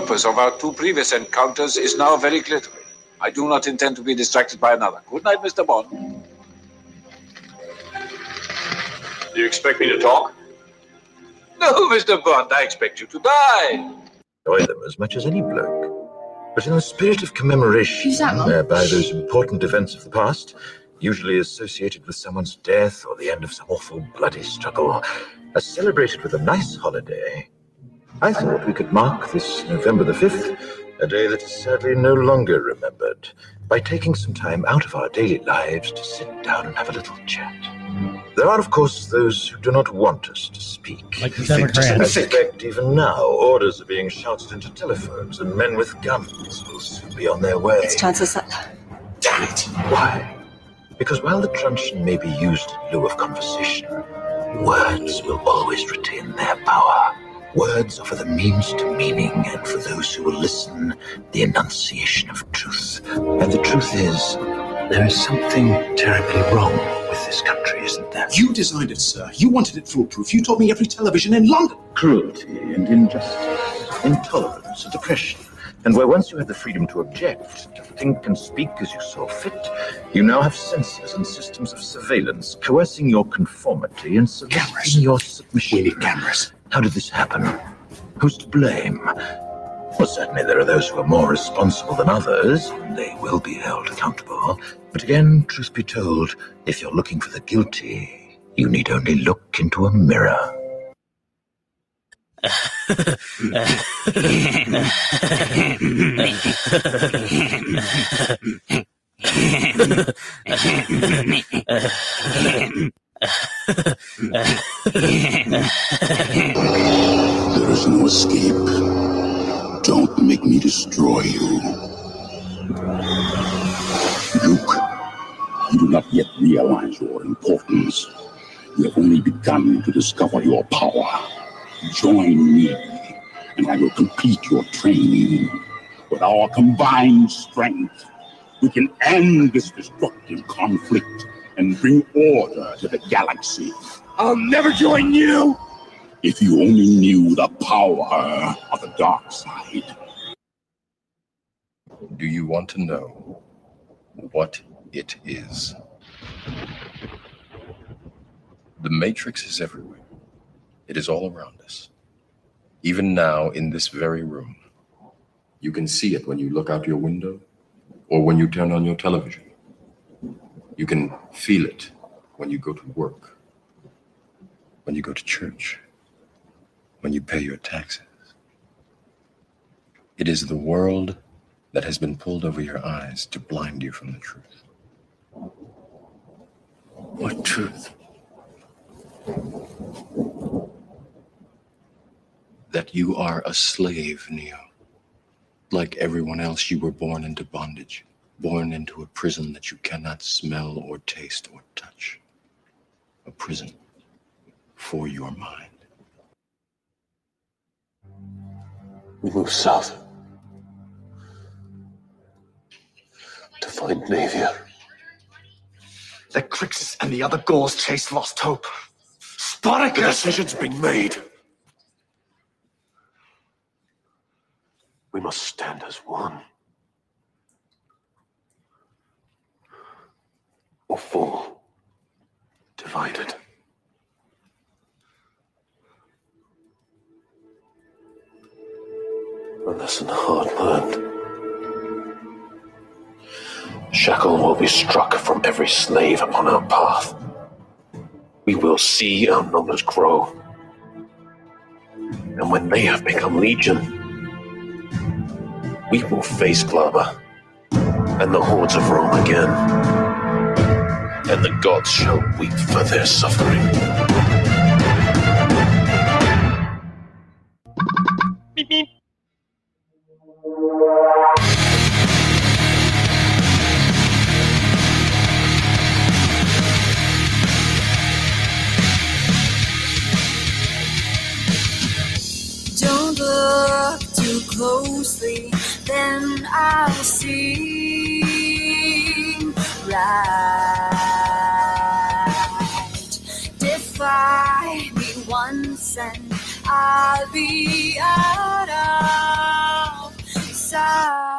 purpose of our two previous encounters is now very clear to me. I do not intend to be distracted by another. Good night, Mr. Bond. Do you expect me to talk? No, Mr. Bond, I expect you to die. Enjoy them as much as any bloke. But in the spirit of commemoration Who's that, Mum? whereby those important events of the past, usually associated with someone's death or the end of some awful bloody struggle, are celebrated with a nice holiday, I thought we could mark this November the 5th, a day that is sadly no longer remembered, by taking some time out of our daily lives to sit down and have a little chat. There are, of course, those who do not want us to speak. Like the I Democrats. suspect even now orders are being shouted into telephones, and men with guns will soon be on their way. It's Chancellor Sutler. Damn it! Why? Because while the truncheon may be used in lieu of conversation, words will always retain their power. Words offer the means to meaning, and for those who will listen, the enunciation of truth. And the truth is, there is something terribly wrong with this country, isn't there? You designed it, sir. You wanted it foolproof. You told me every television in London. cruelty and injustice, intolerance and oppression. And where once you had the freedom to object, to think and speak as you saw fit, you now have censors and systems of surveillance coercing your conformity and Cameras. your submission. We need cameras. How did this happen? Who's to blame? Well, certainly there are those who are more responsible than others, and they will be held accountable. But again, truth be told, if you're looking for the guilty, you need only look into a mirror. There is no escape. Don't make me destroy you. Luke, you do not yet realize your importance. You have only begun to discover your power. Join me, and I will complete your training. With our combined strength, we can end this destructive conflict and bring order to the galaxy. I'll never join you! If you only knew the power of the dark side. Do you want to know what it is? The Matrix is everywhere. It is all around us. Even now, in this very room. You can see it when you look out your window or when you turn on your television. You can feel it when you go to work, when you go to church, when you pay your taxes. It is the world that has been pulled over your eyes to blind you from the truth. What truth? That you are a slave, Neo. Like everyone else, you were born into bondage, born into a prison that you cannot smell or taste or touch. A prison for your mind. We move south to find Naevia. The Crixus and the other Gauls chase Lost Hope. The Spartacus! decision's been made. We must stand as one. Or fall divided. A lesson hard learned. Shackle will be struck from every slave upon our path. We will see our numbers grow. And when they have become legion, we will face Glaber and the hordes of Rome again. And the gods shall weep for their suffering. and I'll be out of sight.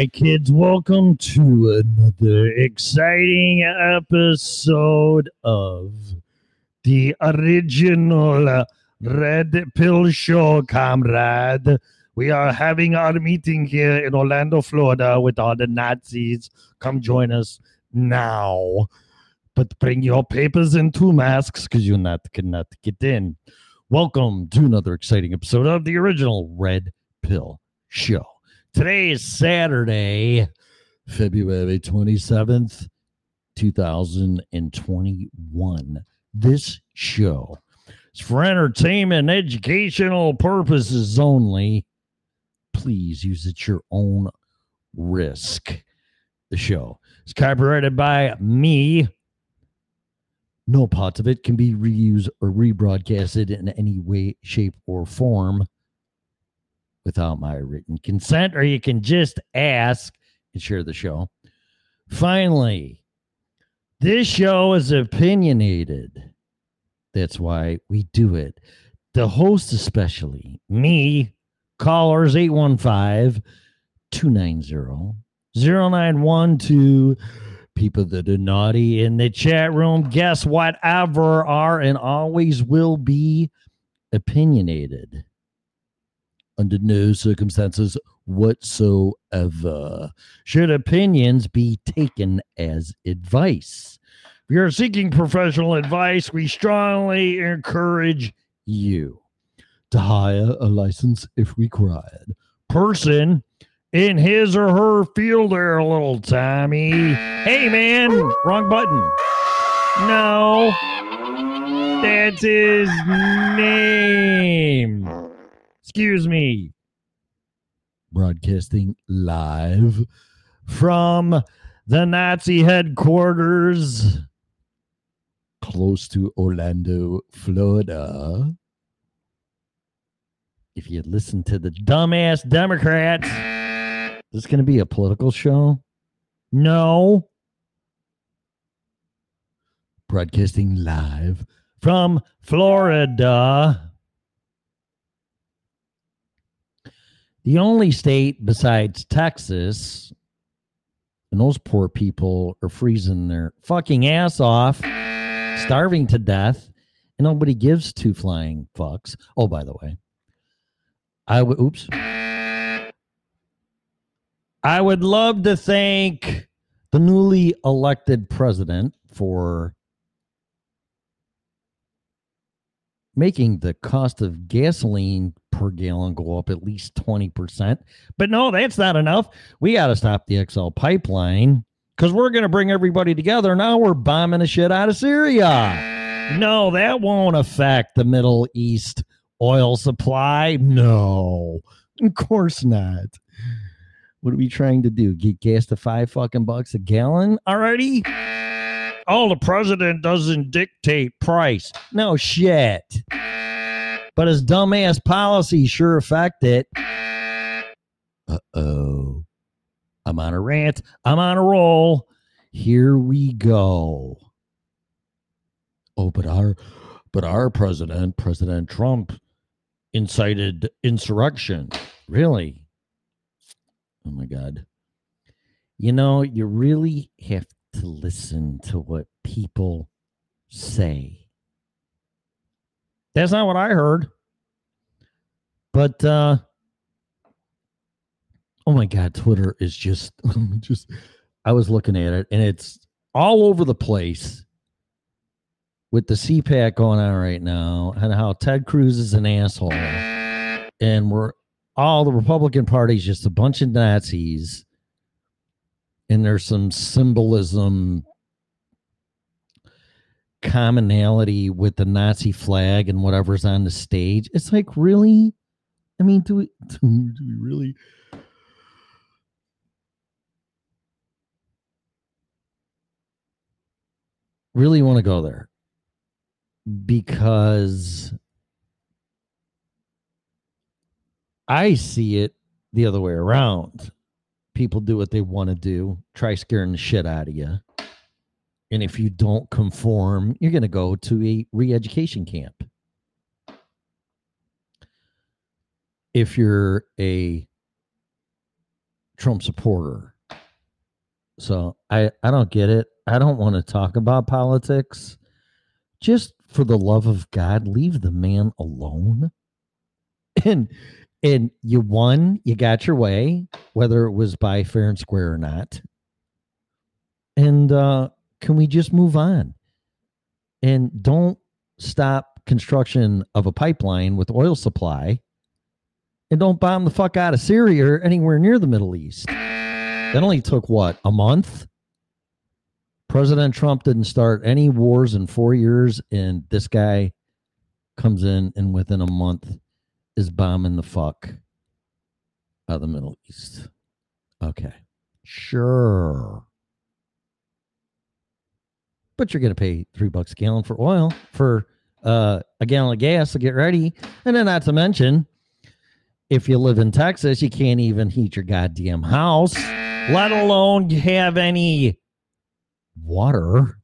Right, kids, welcome to another exciting episode of the original Red Pill Show, comrade. We are having our meeting here in Orlando, Florida, with all the Nazis. Come join us now. But bring your papers and two masks because you not cannot get in. Welcome to another exciting episode of the original Red Pill Show. Today is Saturday, February 27th, 2021. This show is for entertainment and educational purposes only. Please use at your own risk. The show is copyrighted by me. No parts of it can be reused or rebroadcasted in any way, shape, or form without my written consent, or you can just ask and share the show. Finally, this show is opinionated. That's why we do it. The host, especially me, callers 815 290 0912. People that are naughty in the chat room, guess whatever are and always will be opinionated under no circumstances whatsoever should opinions be taken as advice. If you're seeking professional advice, we strongly encourage you to hire a license if required person in his or her field there, little Tommy. Hey, man, wrong button. No, that's his name. Excuse me. Broadcasting live from the Nazi headquarters close to Orlando, Florida. If you listen to the dumbass Democrats, this is going to be a political show? No. Broadcasting live from Florida. The only state besides Texas, and those poor people are freezing their fucking ass off, starving to death, and nobody gives two flying fucks. Oh, by the way, I would, oops. I would love to thank the newly elected president for making the cost of gasoline per gallon go up at least 20%. But no, that's not enough. We got to stop the XL pipeline because we're going to bring everybody together. Now we're bombing the shit out of Syria. No, that won't affect the Middle East oil supply. No, of course not. What are we trying to do? Get gas to five fucking bucks a gallon already? Oh, the president doesn't dictate price. No shit. But his dumbass policy sure affect it. Uh oh. I'm on a rant. I'm on a roll. Here we go. Oh, but our but our president, President Trump, incited insurrection. Really? Oh my God. You know, you really have to listen to what people say. That's not what I heard. But uh oh my god, Twitter is just just I was looking at it and it's all over the place with the CPAC going on right now and how Ted Cruz is an asshole. And we're all the Republican Party's just a bunch of Nazis. And there's some symbolism commonality with the Nazi flag and whatever's on the stage. It's like, really? I mean, do we, do, we really? Really want to go there because I see it the other way around. People do what they want to do, try scaring the shit out of you. And if you don't conform, you're going to go to a re education camp. If you're a Trump supporter. So I, I don't get it. I don't want to talk about politics. Just for the love of God, leave the man alone. And and you won, you got your way, whether it was by fair and square or not. And uh can we just move on? And don't stop construction of a pipeline with oil supply. And don't bomb the fuck out of Syria or anywhere near the Middle East. That only took what, a month? President Trump didn't start any wars in four years, and this guy comes in and within a month is bombing the fuck out of the Middle East. Okay. Sure. But you're gonna pay three bucks a gallon for oil for uh, a gallon of gas to get ready. And then not to mention, if you live in Texas, you can't even heat your goddamn house, let alone have any water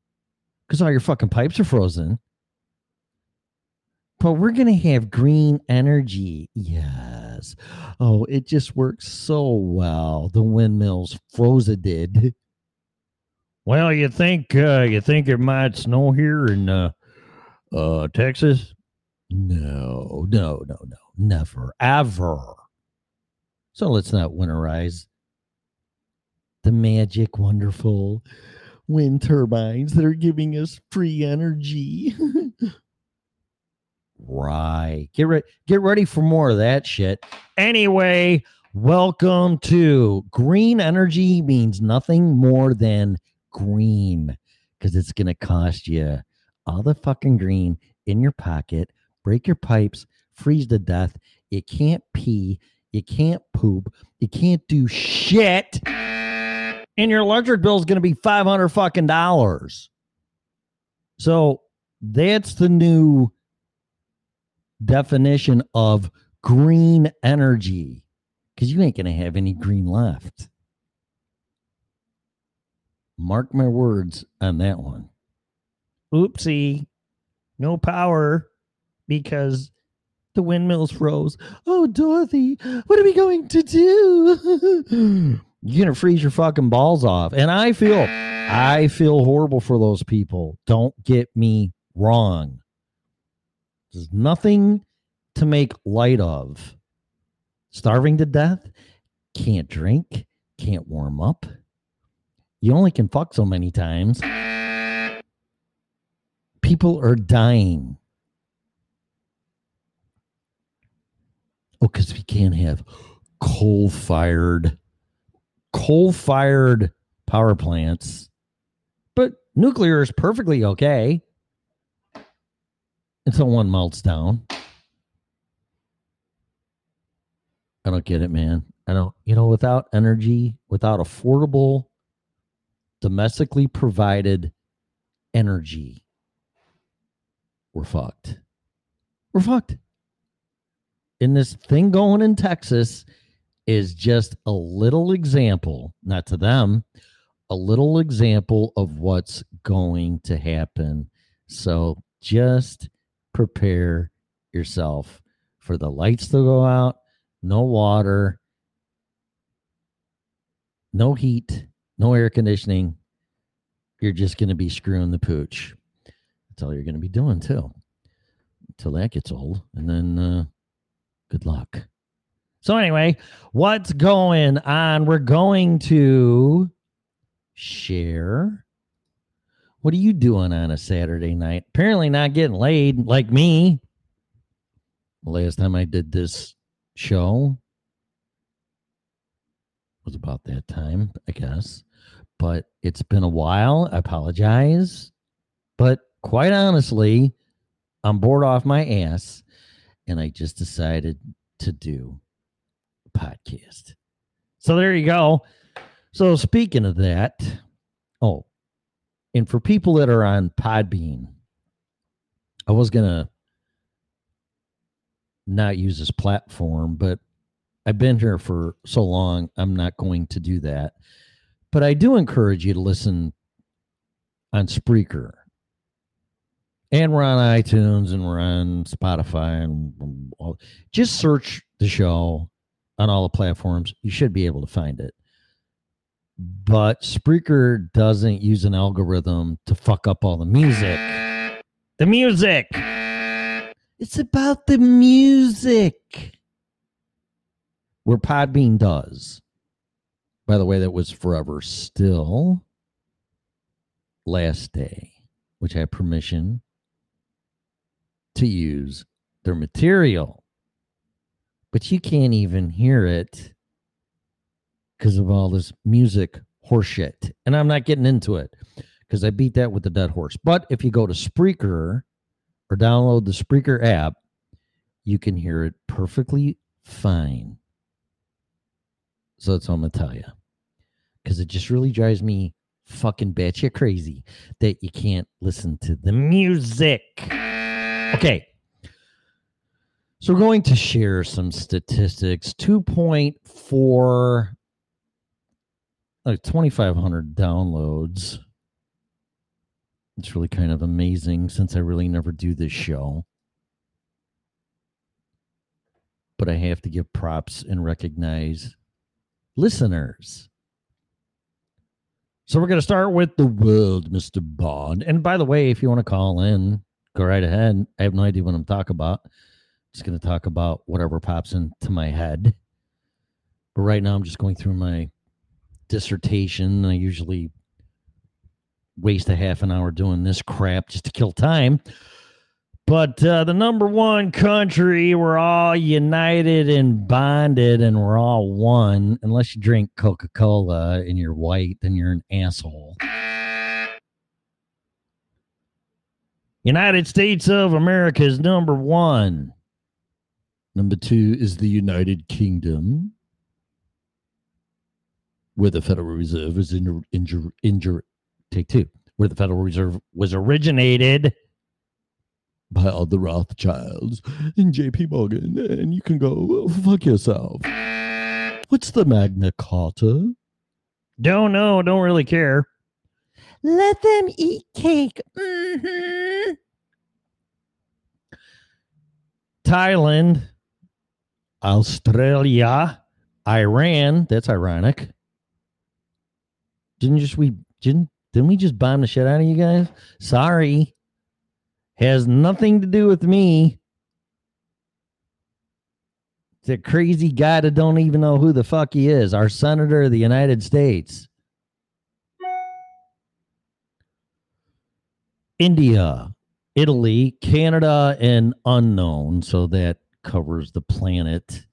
because all your fucking pipes are frozen. But we're going to have green energy. Yes. Oh, it just works so well. The windmills frozen did. Well, you think uh, you think it might snow here in uh, uh, Texas? No, no, no, no, never, ever. So let's not winterize the magic, wonderful wind turbines that are giving us free energy. right. Get ready get ready for more of that shit. Anyway, welcome to green energy means nothing more than green cuz it's to cost you all the fucking green in your pocket, break your pipes, freeze to death. You can't pee, you can't poop, you can't do shit and your electric bill is going to be 500 fucking dollars. So that's the new definition of green energy because you ain't going to have any green left. Mark my words on that one. Oopsie, no power because the windmills froze. Oh, Dorothy, what are we going to do? you're gonna freeze your fucking balls off. And I feel I feel horrible for those people. Don't get me wrong. There's nothing to make light of. Starving to death, can't drink, can't warm up. you only can fuck so many times. People are dying. Oh, because we can't have coal fired, coal fired power plants. But nuclear is perfectly okay until one melts down. I don't get it, man. I don't, you know, without energy, without affordable, domestically provided energy, we're fucked. We're fucked. And this thing going in Texas is just a little example, not to them, a little example of what's going to happen. So just prepare yourself for the lights to go out, no water, no heat, no air conditioning. You're just going to be screwing the pooch. That's all you're going to be doing too until that gets old. And then uh, good luck. So, anyway, what's going on? We're going to share. What are you doing on a Saturday night? Apparently, not getting laid like me. The last time I did this show was about that time, I guess. But it's been a while. I apologize. But quite honestly, I'm bored off my ass and I just decided to do a podcast. So there you go. So speaking of that, oh, and for people that are on Podbean, I was gonna not use this platform, but I've been here for so long, I'm not going to do that. But I do encourage you to listen on Spreaker. And we're on iTunes and we're on Spotify and all. Just search the show on all the platforms. You should be able to find it. But Spreaker doesn't use an algorithm to fuck up all the music. The music. It's about the music. Where Podbean does. By the way, that was forever still last day, which I have permission to use their material. But you can't even hear it because of all this music horseshit. And I'm not getting into it because I beat that with the dead horse. But if you go to Spreaker or download the Spreaker app, you can hear it perfectly fine. So that's all I'm gonna tell you. Because it just really drives me fucking batshit crazy that you can't listen to the music. Okay. So we're going to share some statistics. 2.4 like 2500 downloads. It's really kind of amazing since I really never do this show. But I have to give props and recognize listeners. So we're going to start with the world, Mr. Bond. And by the way, if you want to call in, go right ahead. I have no idea what I'm talking about. Just going to talk about whatever pops into my head. But right now, I'm just going through my dissertation. I usually waste a half an hour doing this crap just to kill time. But uh, the number one country, we're all united and bonded, and we're all one. Unless you drink Coca Cola and you're white, then you're an asshole. United States of America is number one. Number two is the United Kingdom, where the Federal Reserve is in, injur, injur, take two, where the Federal Reserve was originated by all the Rothschilds and JP Morgan, and you can go fuck yourself. What's the Magna Carta? Don't know, don't really care. Let them eat cake. hmm Thailand, Australia, Iran. That's ironic didn't just we didn't didn't we just bomb the shit out of you guys? Sorry. Has nothing to do with me. It's a crazy guy that don't even know who the fuck he is. Our senator of the United States. India, Italy, Canada, and unknown. So that covers the planet.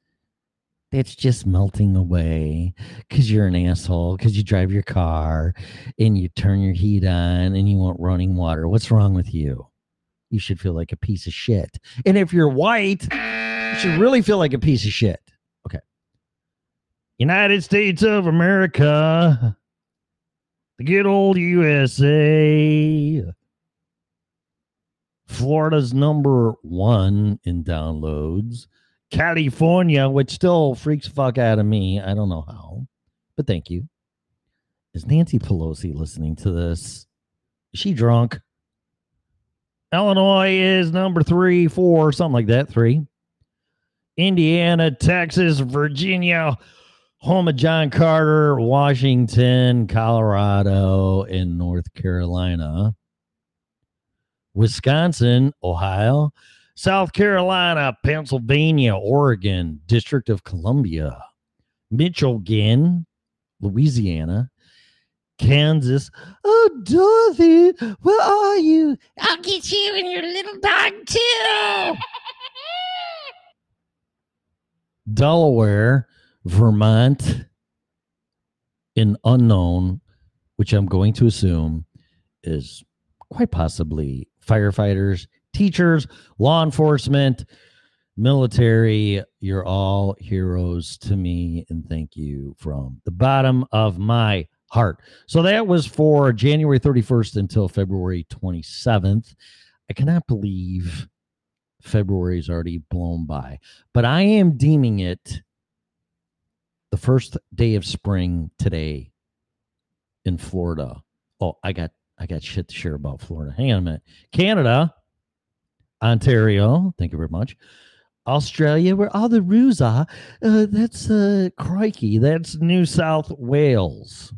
That's just melting away because you're an asshole, because you drive your car and you turn your heat on and you want running water. What's wrong with you? You should feel like a piece of shit. And if you're white, you should really feel like a piece of shit. Okay. United States of America, the good old USA. Florida's number one in downloads. California, which still freaks fuck out of me. I don't know how, but thank you. Is Nancy Pelosi listening to this? Is she drunk? Illinois is number three, four, something like that. Three. Indiana, Texas, Virginia, home of John Carter, Washington, Colorado, and North Carolina. Wisconsin, Ohio, South Carolina, Pennsylvania, Oregon, District of Columbia, Michigan, Louisiana, Kansas. Oh, Dorothy, where are you? I'll get you and your little dog too. Delaware, Vermont, in unknown, which I'm going to assume is quite possibly firefighters, teachers, law enforcement, military. You're all heroes to me, and thank you from the bottom of my heart. So that was for January 31st until February 27th. I cannot believe February is already blown by, but I am deeming it the first day of spring today in Florida. Oh, I got I got shit to share about Florida. Hang on a minute. Canada, Ontario, thank you very much. Australia, where all the roos are, uh, that's uh, crikey. That's New South Wales.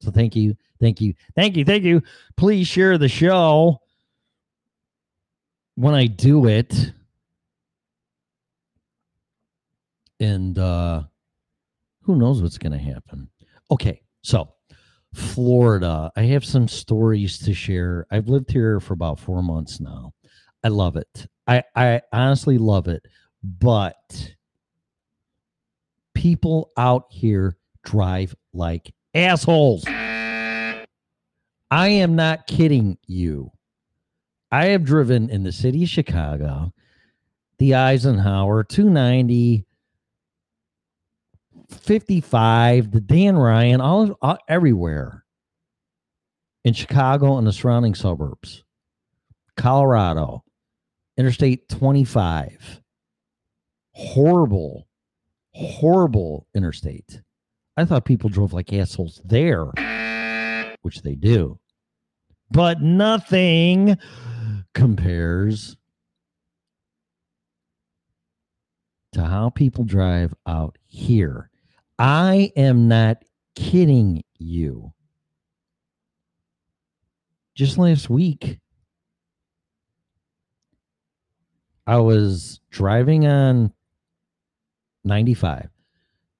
So thank you, thank you, thank you, thank you. Please share the show when I do it. And uh who knows what's going to happen. Okay, so Florida, I have some stories to share. I've lived here for about 4 months now. I love it. I I honestly love it, but people out here drive like assholes. I am not kidding you. I have driven in the city of Chicago, the Eisenhower 290, 55, the Dan Ryan, all, all everywhere in Chicago and the surrounding suburbs, Colorado, Interstate 25. Horrible, horrible interstate. I thought people drove like assholes there, which they do. But nothing compares to how people drive out here. I am not kidding you. Just last week, I was driving on 95.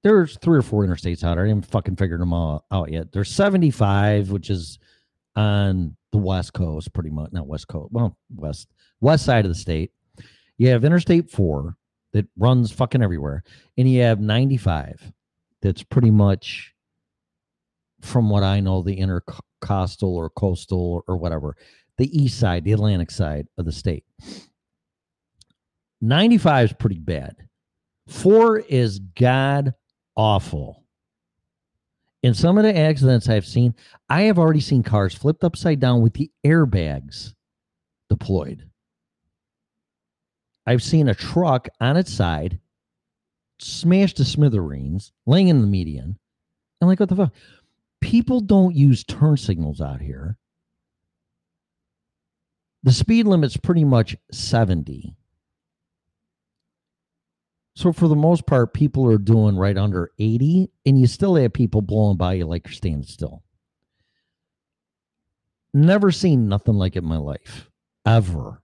There's three or four interstates out. I didn't fucking figure them all out yet. There's 75, which is on the west coast, pretty much. Not west coast, well, west west side of the state. You have Interstate 4 that runs fucking everywhere, and you have 95 that's pretty much, from what I know, the intercoastal or coastal or whatever, the east side, the Atlantic side of the state. 95 is pretty bad. Four is god awful. In some of the accidents I've seen, I have already seen cars flipped upside down with the airbags deployed. I've seen a truck on its side smashed to smithereens, laying in the median. I'm like, what the fuck? People don't use turn signals out here. The speed limit's pretty much 70. So for the most part, people are doing right under 80, and you still have people blowing by you like you're standing still. Never seen nothing like it in my life. Ever.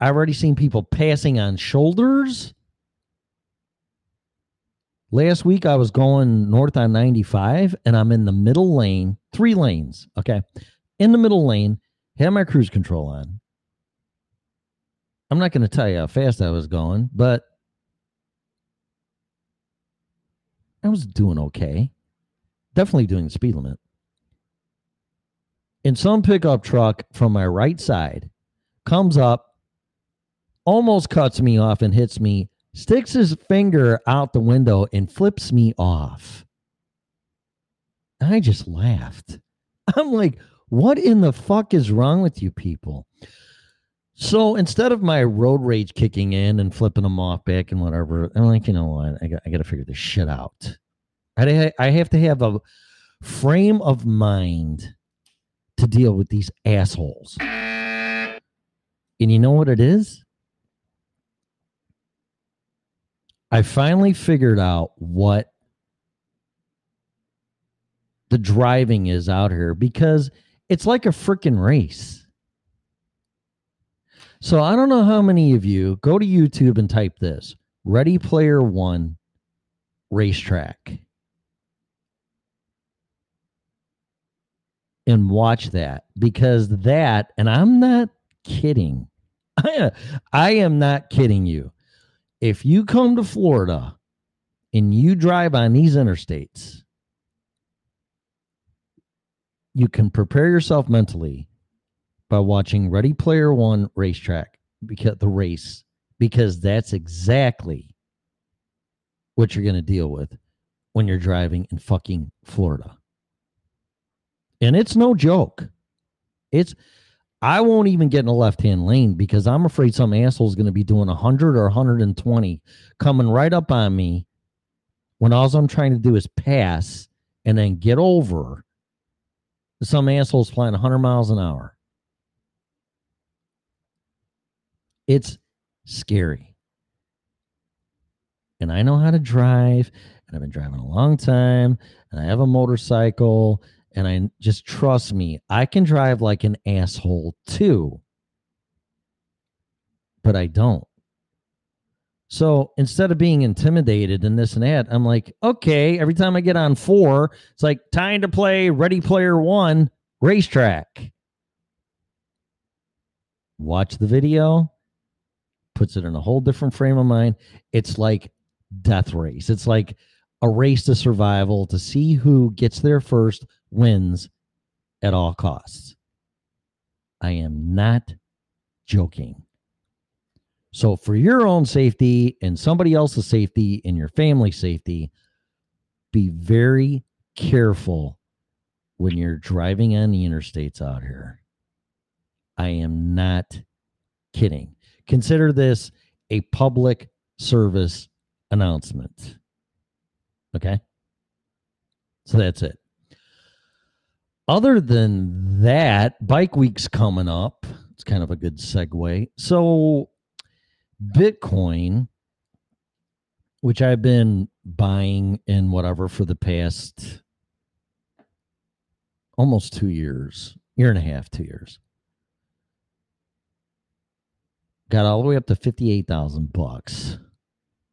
I've already seen people passing on shoulders. Last week I was going north on 95 and I'm in the middle lane, three lanes. Okay. In the middle lane, had my cruise control on. I'm not going to tell you how fast I was going, but I was doing okay. Definitely doing the speed limit. And some pickup truck from my right side comes up, almost cuts me off and hits me, sticks his finger out the window and flips me off. I just laughed. I'm like, what in the fuck is wrong with you people? So instead of my road rage kicking in and flipping them off back and whatever, I'm like, you know what? I got, I got to figure this shit out. I, I have to have a frame of mind to deal with these assholes. And you know what it is? I finally figured out what the driving is out here because it's like a freaking race. So I don't know how many of you go to YouTube and type this Ready Player One racetrack and watch that because that, and I'm not kidding. I, am not kidding you. If you come to Florida and you drive on these interstates, you can prepare yourself mentally by watching Ready Player One racetrack because the race because that's exactly what you're going to deal with when you're driving in fucking Florida. And it's no joke. It's I won't even get in a left-hand lane because I'm afraid some asshole is going to be doing 100 or 120 coming right up on me when all I'm trying to do is pass and then get over some asshole's flying 100 miles an hour. It's scary. And I know how to drive, and I've been driving a long time, and I have a motorcycle, and I just trust me, I can drive like an asshole too. But I don't. So instead of being intimidated and this and that, I'm like, okay, every time I get on four, it's like time to play Ready Player One racetrack. Watch the video, puts it in a whole different frame of mind. It's like death race. It's like a race to survival to see who gets there first wins at all costs. I am not joking. So, for your own safety and somebody else's safety and your family safety, be very careful when you're driving on the interstates out here. I am not kidding. Consider this a public service announcement. Okay. So that's it. Other than that, Bike Week's coming up. It's kind of a good segue. So, Bitcoin, which I've been buying and whatever for the past almost two years, year and a half, two years. Got all the way up to 58,000 bucks.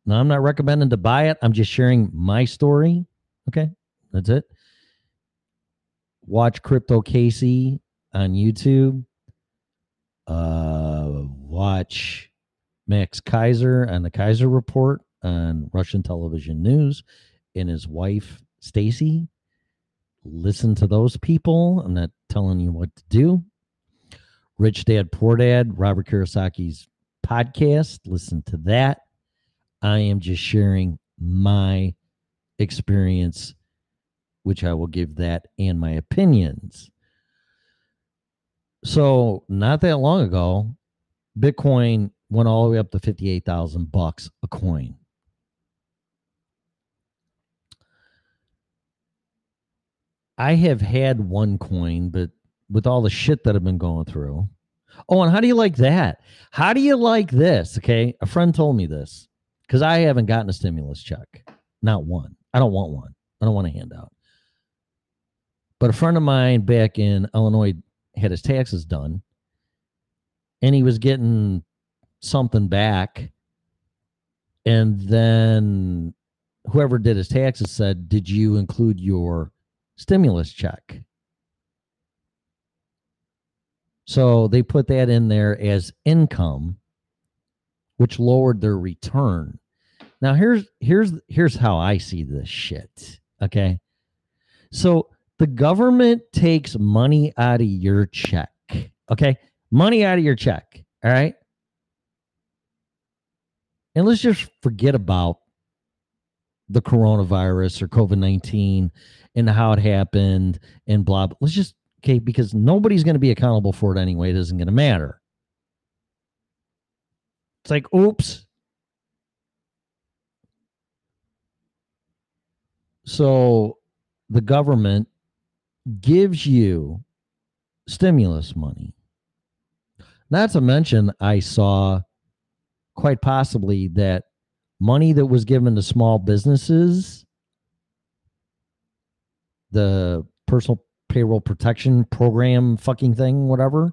Now, I'm not recommending to buy it. I'm just sharing my story. Okay. That's it. Watch Crypto Casey on YouTube. Uh, watch Max Keiser on the Keiser Report on Russian television news and his wife, Stacy. Listen to those people. I'm not telling you what to do. Rich Dad, Poor Dad, Robert Kiyosaki's podcast. Listen to that. I am just sharing my experience, which I will give that and my opinions. So, not that long ago, Bitcoin went all the way up to 58,000 bucks a coin. I have had one coin, but with all the shit that I've been going through. Oh, and how do you like that? How do you like this? Okay. A friend told me this because I haven't gotten a stimulus check. Not one. I don't want one. I don't want a handout. But a friend of mine back in Illinois had his taxes done and he was getting something back. And then whoever did his taxes said, Did you include your stimulus check? So they put that in there as income, which lowered their return. Now here's here's here's how I see this shit. Okay. So the government takes money out of your check. Okay. Money out of your check. All right. And let's just forget about the coronavirus or COVID 19 and how it happened and blah, blah. Let's just, okay, because nobody's going to be accountable for it anyway. It isn't going to matter. It's like, oops. So the government gives you stimulus money. Not to mention, I saw quite possibly that money that was given to small businesses, the personal payroll protection program fucking thing, whatever.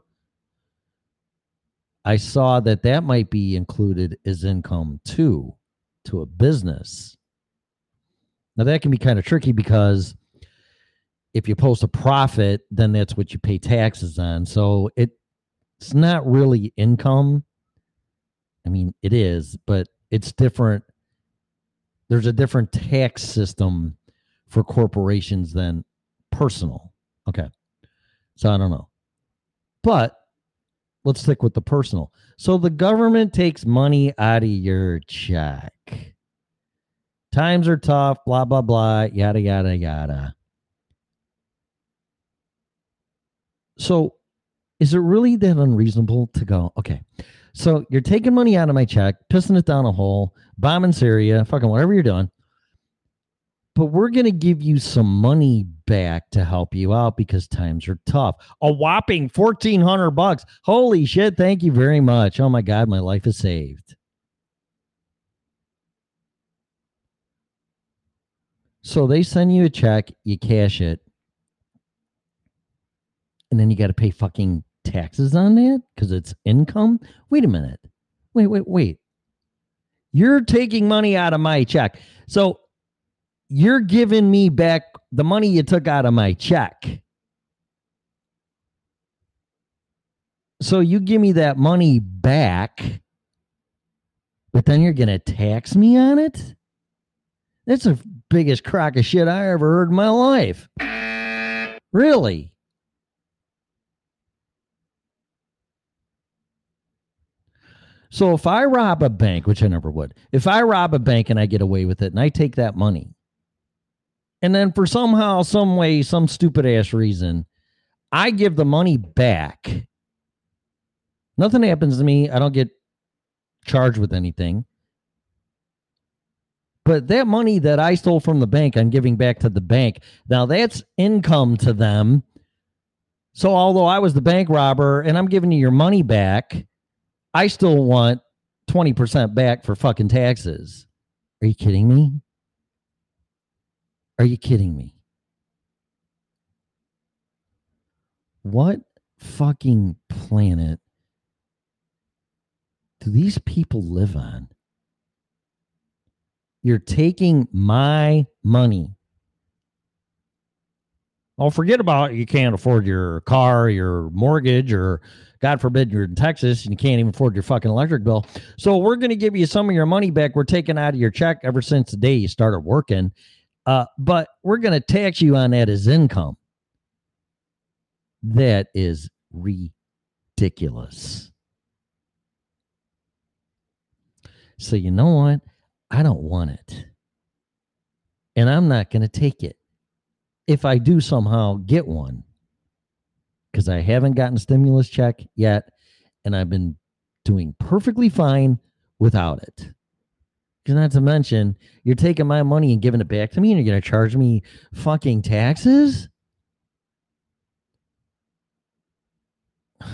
I saw that that might be included as income too to a business. Now that can be kind of tricky because if you post a profit, then that's what you pay taxes on. So it it's not really income. I mean, it is, but it's different. There's a different tax system for corporations than personal. Okay. So I don't know. But let's stick with the personal. So the government takes money out of your check. Times are tough, blah, blah, blah, yada, yada, yada. So is it really that unreasonable to go, okay, so you're taking money out of my check, pissing it down a hole, bombing Syria, fucking whatever you're doing. But we're going to give you some money back to help you out because times are tough. A whopping 1400 bucks. Holy shit. Thank you very much. Oh my God, my life is saved. So they send you a check, you cash it, and then you got to pay fucking taxes on that because it's income. Wait a minute. Wait, wait, wait. You're taking money out of my check. So you're giving me back the money you took out of my check. So you give me that money back, but then you're going to tax me on it? That's the biggest crock of shit I ever heard in my life. Really? So if I rob a bank, which I never would, if I rob a bank and I get away with it and I take that money, and then for somehow, some way, some stupid ass reason, I give the money back. Nothing happens to me. I don't get charged with anything. But that money that I stole from the bank, I'm giving back to the bank. Now that's income to them. So although I was the bank robber and I'm giving you your money back, I still want 20% back for fucking taxes. Are you kidding me? Are you kidding me? What fucking planet do these people live on? You're taking my money. Oh, forget about it. you can't afford your car, your mortgage, or God forbid you're in Texas and you can't even afford your fucking electric bill. So we're going to give you some of your money back. We're taking out of your check ever since the day you started working. Uh, but we're going to tax you on that as income. That is ridiculous. So you know what? I don't want it. And I'm not going to take it. If I do somehow get one, because I haven't gotten a stimulus check yet, and I've been doing perfectly fine without it. Not to mention, you're taking my money and giving it back to me, and you're going to charge me fucking taxes?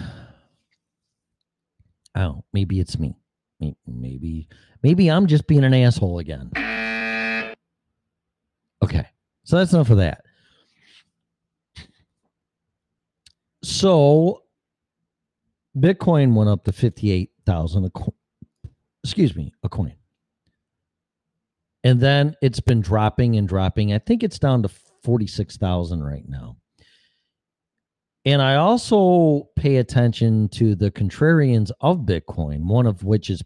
Oh, maybe it's me. Maybe, maybe I'm just being an asshole again. Okay, so that's enough of that. So, Bitcoin went up to fifty-eight thousand excuse me a coin, and then it's been dropping and dropping. I think it's down to forty-six thousand right now. And I also pay attention to the contrarians of Bitcoin, one of which is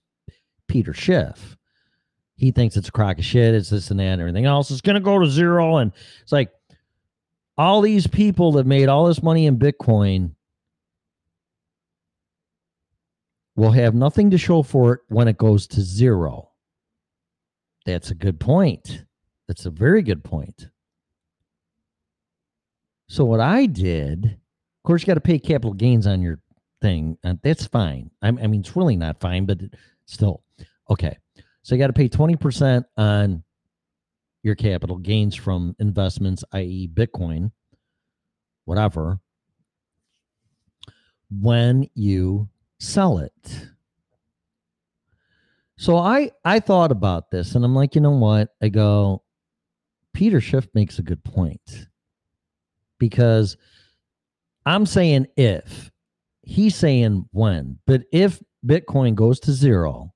Peter Schiff. He thinks it's a crock of shit, it's this and that and everything else. It's going to go to zero. And it's like all these people that made all this money in Bitcoin will have nothing to show for it when it goes to zero. That's a good point. That's a very good point. So what I did, of course, you got to pay capital gains on your thing, that's fine. I, I mean, it's really not fine, but still okay. So you got to pay twenty percent on your capital gains from investments, i.e., Bitcoin, whatever, when you sell it. So I I thought about this, and I'm like, you know what? I go, Peter Schiff makes a good point because I'm saying if he's saying when, but if Bitcoin goes to zero,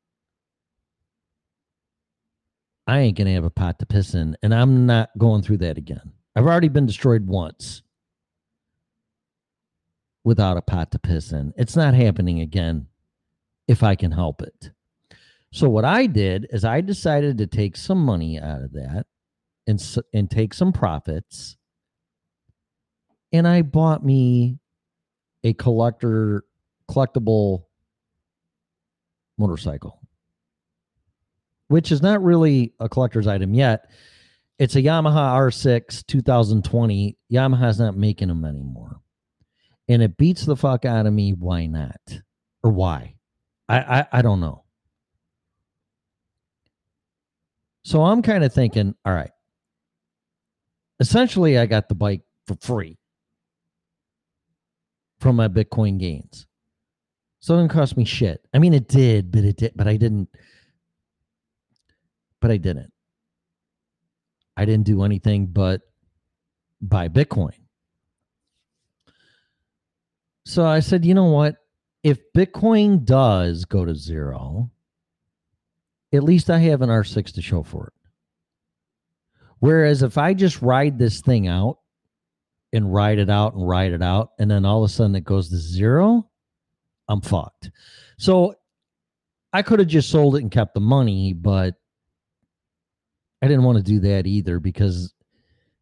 I ain't gonna have a pot to piss in, and I'm not going through that again. I've already been destroyed once without a pot to piss in. It's not happening again if I can help it. So what I did is I decided to take some money out of that and and take some profits and I bought me a collector collectible motorcycle which is not really a collector's item yet. It's a Yamaha R6 2020. Yamaha's not making them anymore. And it beats the fuck out of me. Why not? Or why? I I, I don't know. So I'm kind of thinking, all right. Essentially, I got the bike for free from my Bitcoin gains. So it didn't cost me shit. I mean, it did, but it did, but I didn't. But I didn't. I didn't do anything but buy Bitcoin. So I said, you know what? If Bitcoin does go to zero, at least I have an R6 to show for it. Whereas if I just ride this thing out and ride it out and ride it out, and then all of a sudden it goes to zero, I'm fucked. So I could have just sold it and kept the money, but I didn't want to do that either because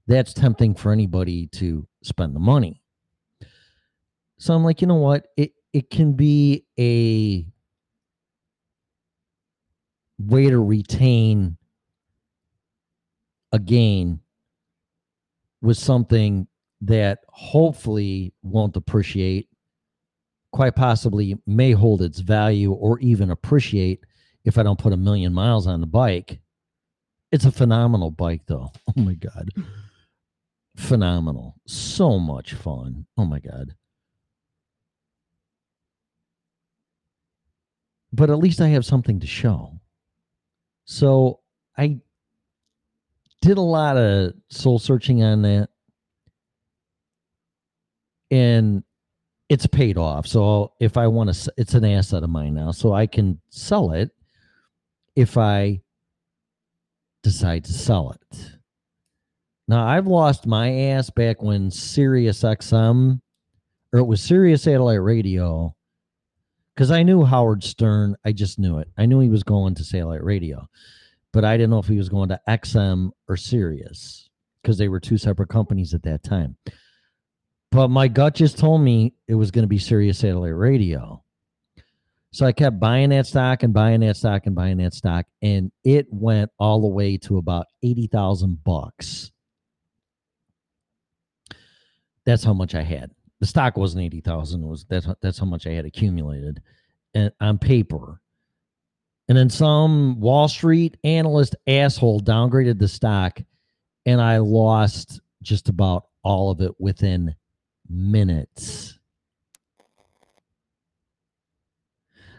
that's tempting for anybody to spend the money. So I'm like, you know what? It it can be a way to retain a gain with something that hopefully won't appreciate, quite possibly may hold its value or even appreciate if I don't put a million miles on the bike. It's a phenomenal bike, though. Oh my God. Phenomenal. So much fun. Oh my God. But at least I have something to show. So I did a lot of soul searching on that. And it's paid off. So if I want to, it's an asset of mine now. So I can sell it if I decide to sell it. Now I've lost my ass back when Sirius XM or it was Sirius Satellite Radio because I knew Howard Stern. I just knew it. I knew he was going to satellite radio, but I didn't know if he was going to XM or Sirius because they were two separate companies at that time. But my gut just told me it was going to be Sirius Satellite Radio. So I kept buying that stock and buying that stock and buying that stock, and it went all the way to about eighty thousand bucks. That's how much I had. The stock wasn't eighty thousand; was that's that's how much I had accumulated, and on paper. And then some Wall Street analyst asshole downgraded the stock, and I lost just about all of it within minutes.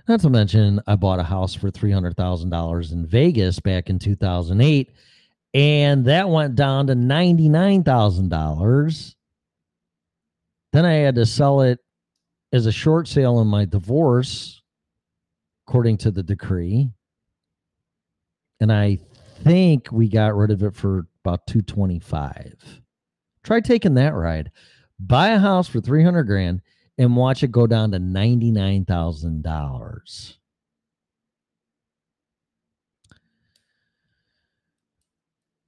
Not to mention, I bought a house for three hundred thousand dollars in Vegas back in two thousand eight, and that went down to ninety nine thousand dollars. Then I had to sell it as a short sale in my divorce, according to the decree, and I think we got rid of it for about two twenty five. Try taking that ride. buy a house for 300 grand and watch it go down to $99,000.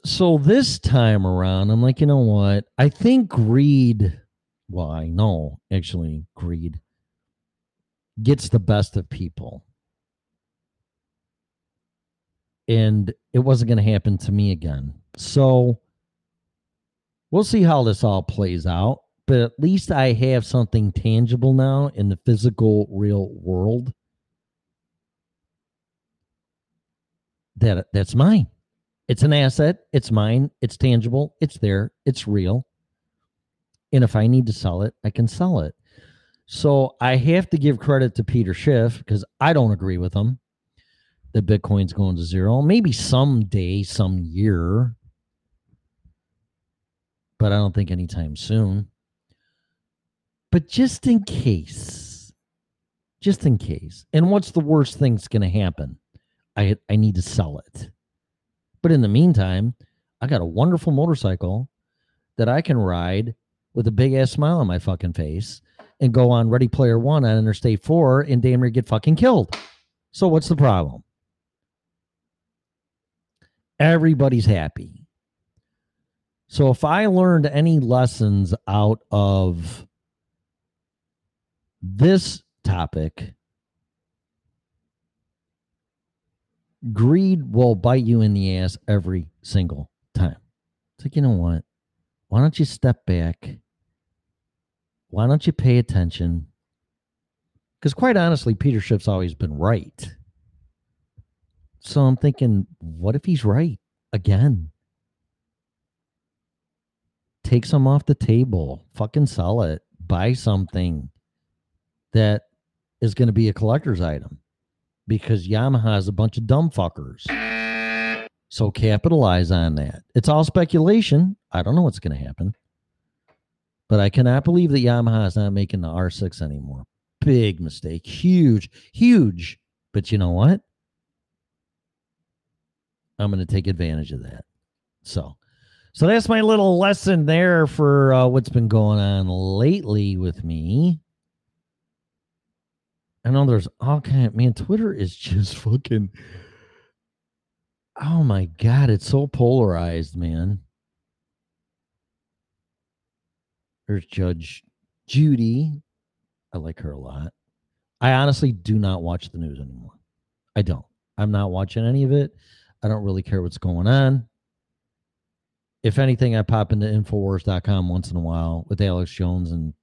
So this time around, I'm like, you know what? I think greed, well, I know actually greed gets the best of people. And it wasn't going to happen to me again. So we'll see how this all plays out. But at least I have something tangible now in the physical, real world that that's mine. It's an asset. It's mine. It's tangible. It's there. It's real. And if I need to sell it, I can sell it. So I have to give credit to Peter Schiff because I don't agree with him that Bitcoin's going to zero. Maybe someday, some year, but I don't think anytime soon. But just in case, just in case. And what's the worst thing that's going to happen? I I need to sell it. But in the meantime, I got a wonderful motorcycle that I can ride with a big ass smile on my fucking face and go on Ready Player One on Interstate Four and damn near get fucking killed. So what's the problem? Everybody's happy. So if I learned any lessons out of this topic, greed will bite you in the ass every single time. It's like, you know what? Why don't you step back? Why don't you pay attention? Because quite honestly, Peter Schiff's always been right. So I'm thinking, what if he's right again? Take some off the table, fucking sell it, buy something that is going to be a collector's item because Yamaha is a bunch of dumb fuckers. So capitalize on that. It's all speculation. I don't know what's going to happen. But I cannot believe that Yamaha is not making the R6 anymore. Big mistake. Huge, huge. But you know what? I'm going to take advantage of that. So, so that's my little lesson there for uh, what's been going on lately with me. I know there's all kind of man. Twitter is just fucking. Oh my god, it's so polarized, man. There's Judge Judy. I like her a lot. I honestly do not watch the news anymore. I don't. I'm not watching any of it. I don't really care what's going on. If anything, I pop into Infowars.com once in a while with Alex Jones and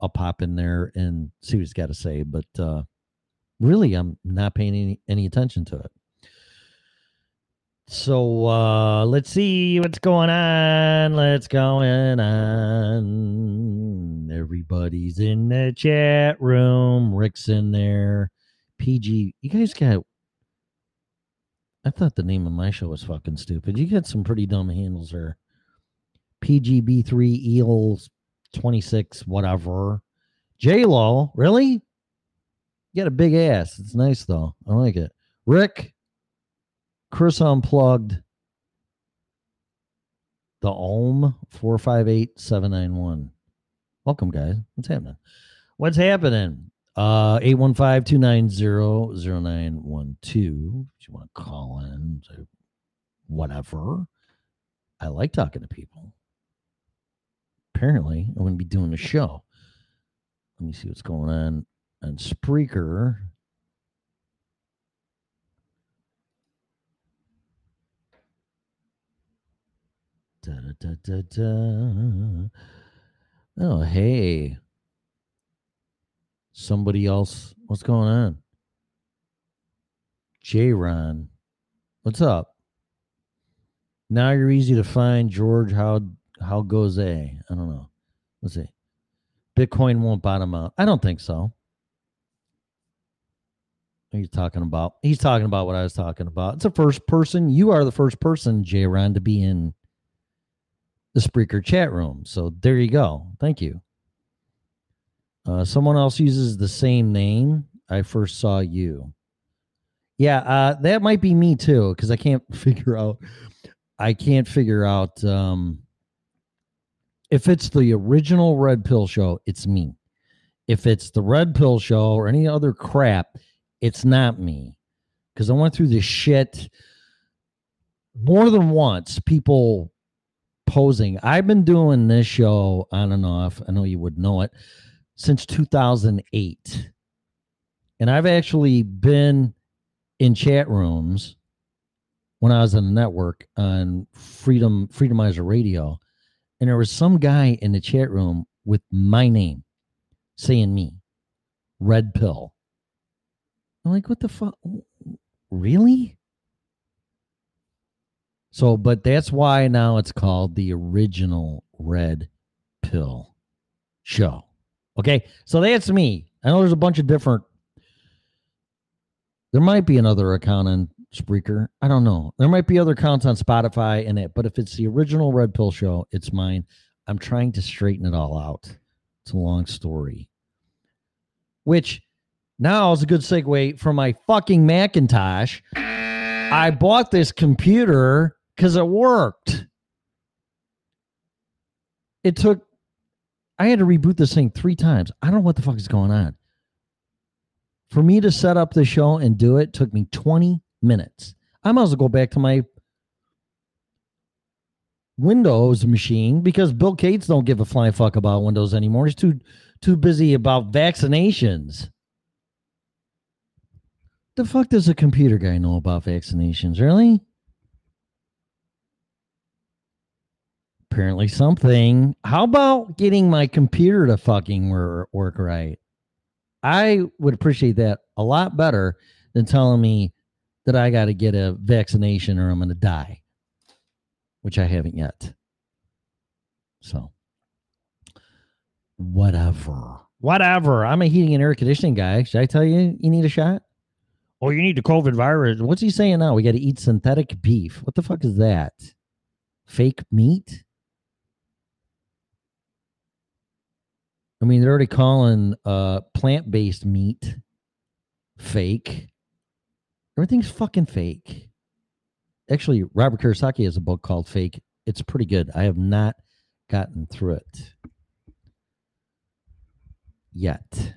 I'll pop in there and see what he's got to say. But uh, really, I'm not paying any, any attention to it. So uh, let's see what's going on. Let's going on. Everybody's in the chat room. Rick's in there. PG, you guys got. I thought the name of my show was fucking stupid. You got some pretty dumb handles there. PGB3 Eels 26, whatever. J Lo, really? You got a big ass. It's nice though. I like it. Rick, Chris Unplugged, the Ohm 458791. Welcome, guys. What's happening? What's happening? Uh 815-290-0912. If you want to call in, say whatever. I like talking to people. Apparently, I wouldn't be doing a show. Let me see what's going on on Spreaker. Da, da, da, da. Oh, hey. Somebody else. What's going on? J Ron. What's up? Now you're easy to find, George. How how goes A? I don't know. Let's see. Bitcoin won't bottom out. I don't think so. He's talking about. He's talking about what I was talking about. It's a first person. You are the first person, J Ron, to be in the Spreaker chat room. So there you go. Thank you. Uh, someone else uses the same name. I first saw you. Yeah, uh, that might be me too, because I can't figure out. I can't figure out um, If it's the original Red Pill show, it's me. If it's the Red Pill show or any other crap, it's not me. Because I went through this shit more than once. People posing. I've been doing this show on and off. I know you would know it since 2008. And I've actually been in chat rooms when I was on the network on Freedom Freedomizer Radio, and there was some guy in the chat room with my name saying me, Red Pill. I'm like, what the fuck? Really? So, but that's why now it's called the original Red Pill Show. Okay, so that's me. I know there's a bunch of different. There might be another account on Spreaker. I don't know. There might be other accounts on Spotify and it, but if it's the original Red Pill Show, it's mine. I'm trying to straighten it all out. It's a long story. Which now is a good segue for my fucking Macintosh. I bought this computer because it worked. It took, I had to reboot this thing three times. I don't know what the fuck is going on. For me to set up the show and do it took me 20 minutes. I might as well go back to my Windows machine because Bill Gates don't give a flying fuck about Windows anymore. He's too too busy about vaccinations. The fuck does a computer guy know about vaccinations? Really? Apparently something. How about getting my computer to fucking wor- work right? I would appreciate that a lot better than telling me that I got to get a vaccination or I'm going to die, which I haven't yet. So, whatever. Whatever. I'm a heating and air conditioning guy. Should I tell you you need a shot? Oh, you need the COVID virus. What's he saying now? We got to eat synthetic beef. What the fuck is that? Fake meat? I mean, they're already calling uh plant-based meat fake. Everything's fucking fake. Actually, Robert Kiyosaki has a book called Fake. It's pretty good. I have not gotten through it yet.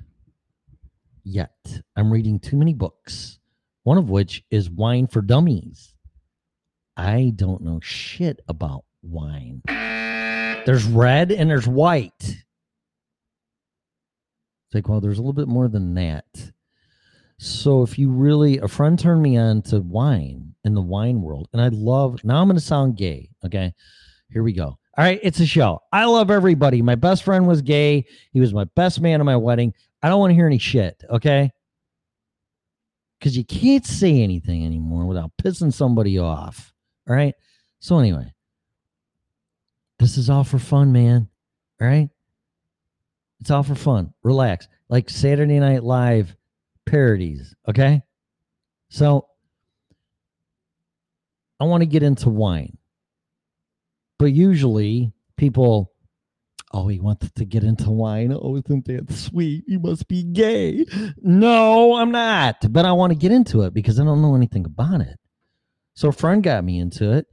Yet. I'm reading too many books, one of which is Wine for Dummies. I don't know shit about wine. There's red and there's white. It's like, well, there's a little bit more than that. So if you really, a friend turned me on to wine in the wine world, and I love. Now I'm going to sound gay. Okay, here we go. All right, it's a show. I love everybody. My best friend was gay. He was my best man at my wedding. I don't want to hear any shit. Okay, because you can't say anything anymore without pissing somebody off. All right. So anyway, this is all for fun, man. All right. It's all for fun. Relax. Like Saturday Night Live parodies. Okay. So I want to get into wine. But usually people, oh, he wants to get into wine. Oh, isn't that sweet? You must be gay. No, I'm not. But I want to get into it because I don't know anything about it. So a friend got me into it.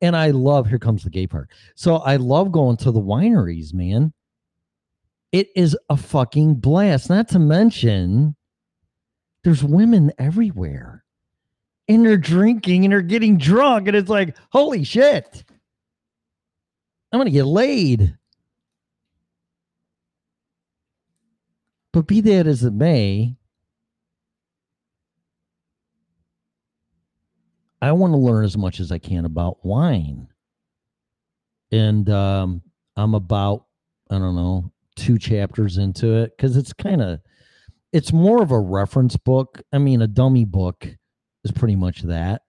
And I love, here comes the gay part. So I love going to the wineries, man. It is a fucking blast. Not to mention, there's women everywhere. And they're drinking and they're getting drunk. And it's like, holy shit. I'm going to get laid. But be that as it may, I want to learn as much as I can about wine. And um, I'm about, I don't know, two chapters into it because it's kind of, it's more of a reference book. I mean, a dummy book is pretty much that.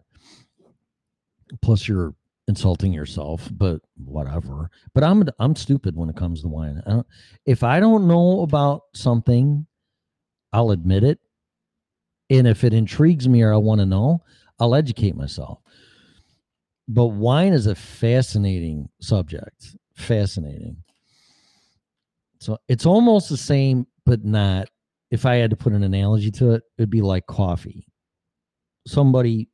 Plus, you're insulting yourself, but whatever. But I'm I'm stupid when it comes to wine. I if I don't know about something, I'll admit it. And if it intrigues me or I want to know, I'll educate myself. But wine is a fascinating subject. Fascinating. So it's almost the same, but not. If I had to put an analogy to it, it'd be like coffee. Somebody,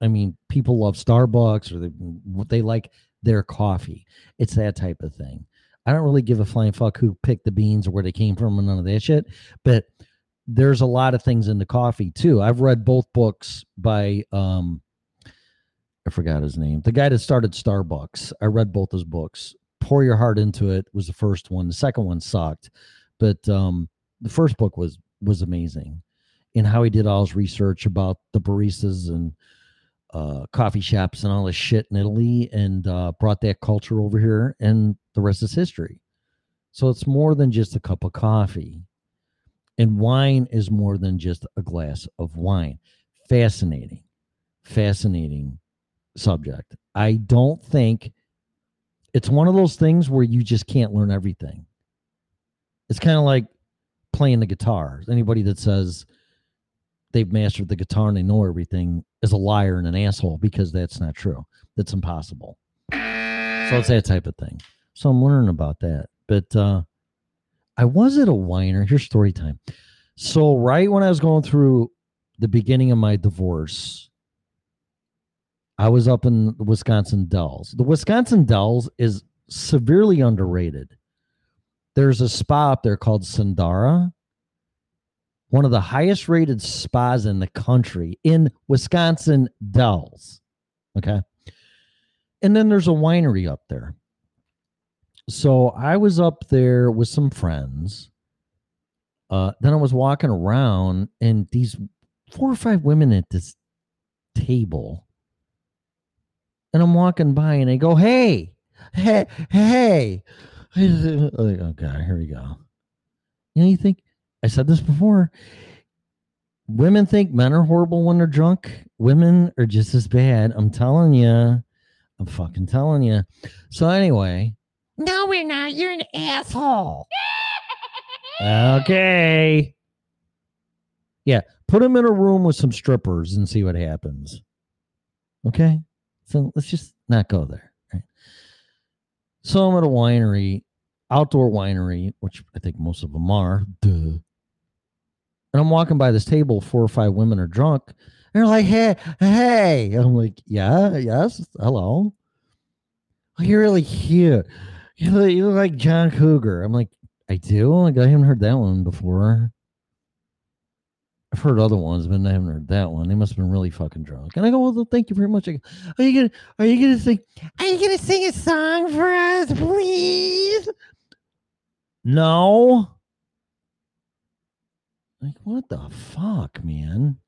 I mean, people love Starbucks or they they like their coffee. It's that type of thing. I don't really give a flying fuck who picked the beans or where they came from and none of that shit. But there's a lot of things in the coffee too. I've read both books by um I forgot his name. The guy that started Starbucks. I read both his books. Pour Your Heart Into It was the first one. The second one sucked. But um the first book was was amazing in how he did all his research about the baristas and uh, coffee shops and all this shit in Italy and uh, brought that culture over here, and the rest is history. So it's more than just a cup of coffee, and wine is more than just a glass of wine. Fascinating, fascinating subject. I don't think it's one of those things where you just can't learn everything. It's kind of like playing the guitar. Anybody that says they've mastered the guitar and they know everything is a liar and an asshole because that's not true. That's impossible. So it's that type of thing. So I'm learning about that. But uh I was at a whiner. Here's story time. So right when I was going through the beginning of my divorce, I was up in the Wisconsin Dells. The Wisconsin Dells is severely underrated. There's a spa up there called Sundara one of the highest rated spas in the country in Wisconsin Dells. Okay. And then there's a winery up there. So I was up there with some friends. Uh, then I was walking around, and these four or five women at this table. And I'm walking by, and they go, Hey, hey, hey. Like, oh okay, here we go. You know, you think, I said this before. Women think men are horrible when they're drunk. Women are just as bad. I'm telling you. I'm fucking telling you. So anyway, no, we're not. You're an asshole. okay. Yeah, put him in a room with some strippers and see what happens. Okay, so let's just not go there. Right? So I'm at a winery, outdoor winery, which I think most of them are. Duh. And I'm walking by this table, four or five women are drunk. And they're like, hey, hey. I'm like, yeah, yes, hello. Oh, you're really cute. You look, you look like John Cougar. I'm like, I do? Like, I haven't heard that one before. I've heard other ones, but I haven't heard that one. They must have been really fucking drunk. And I go, well, thank you very much. Go, are you gonna are you gonna sing are you gonna sing a song for us, please? No. Like, what the fuck, man?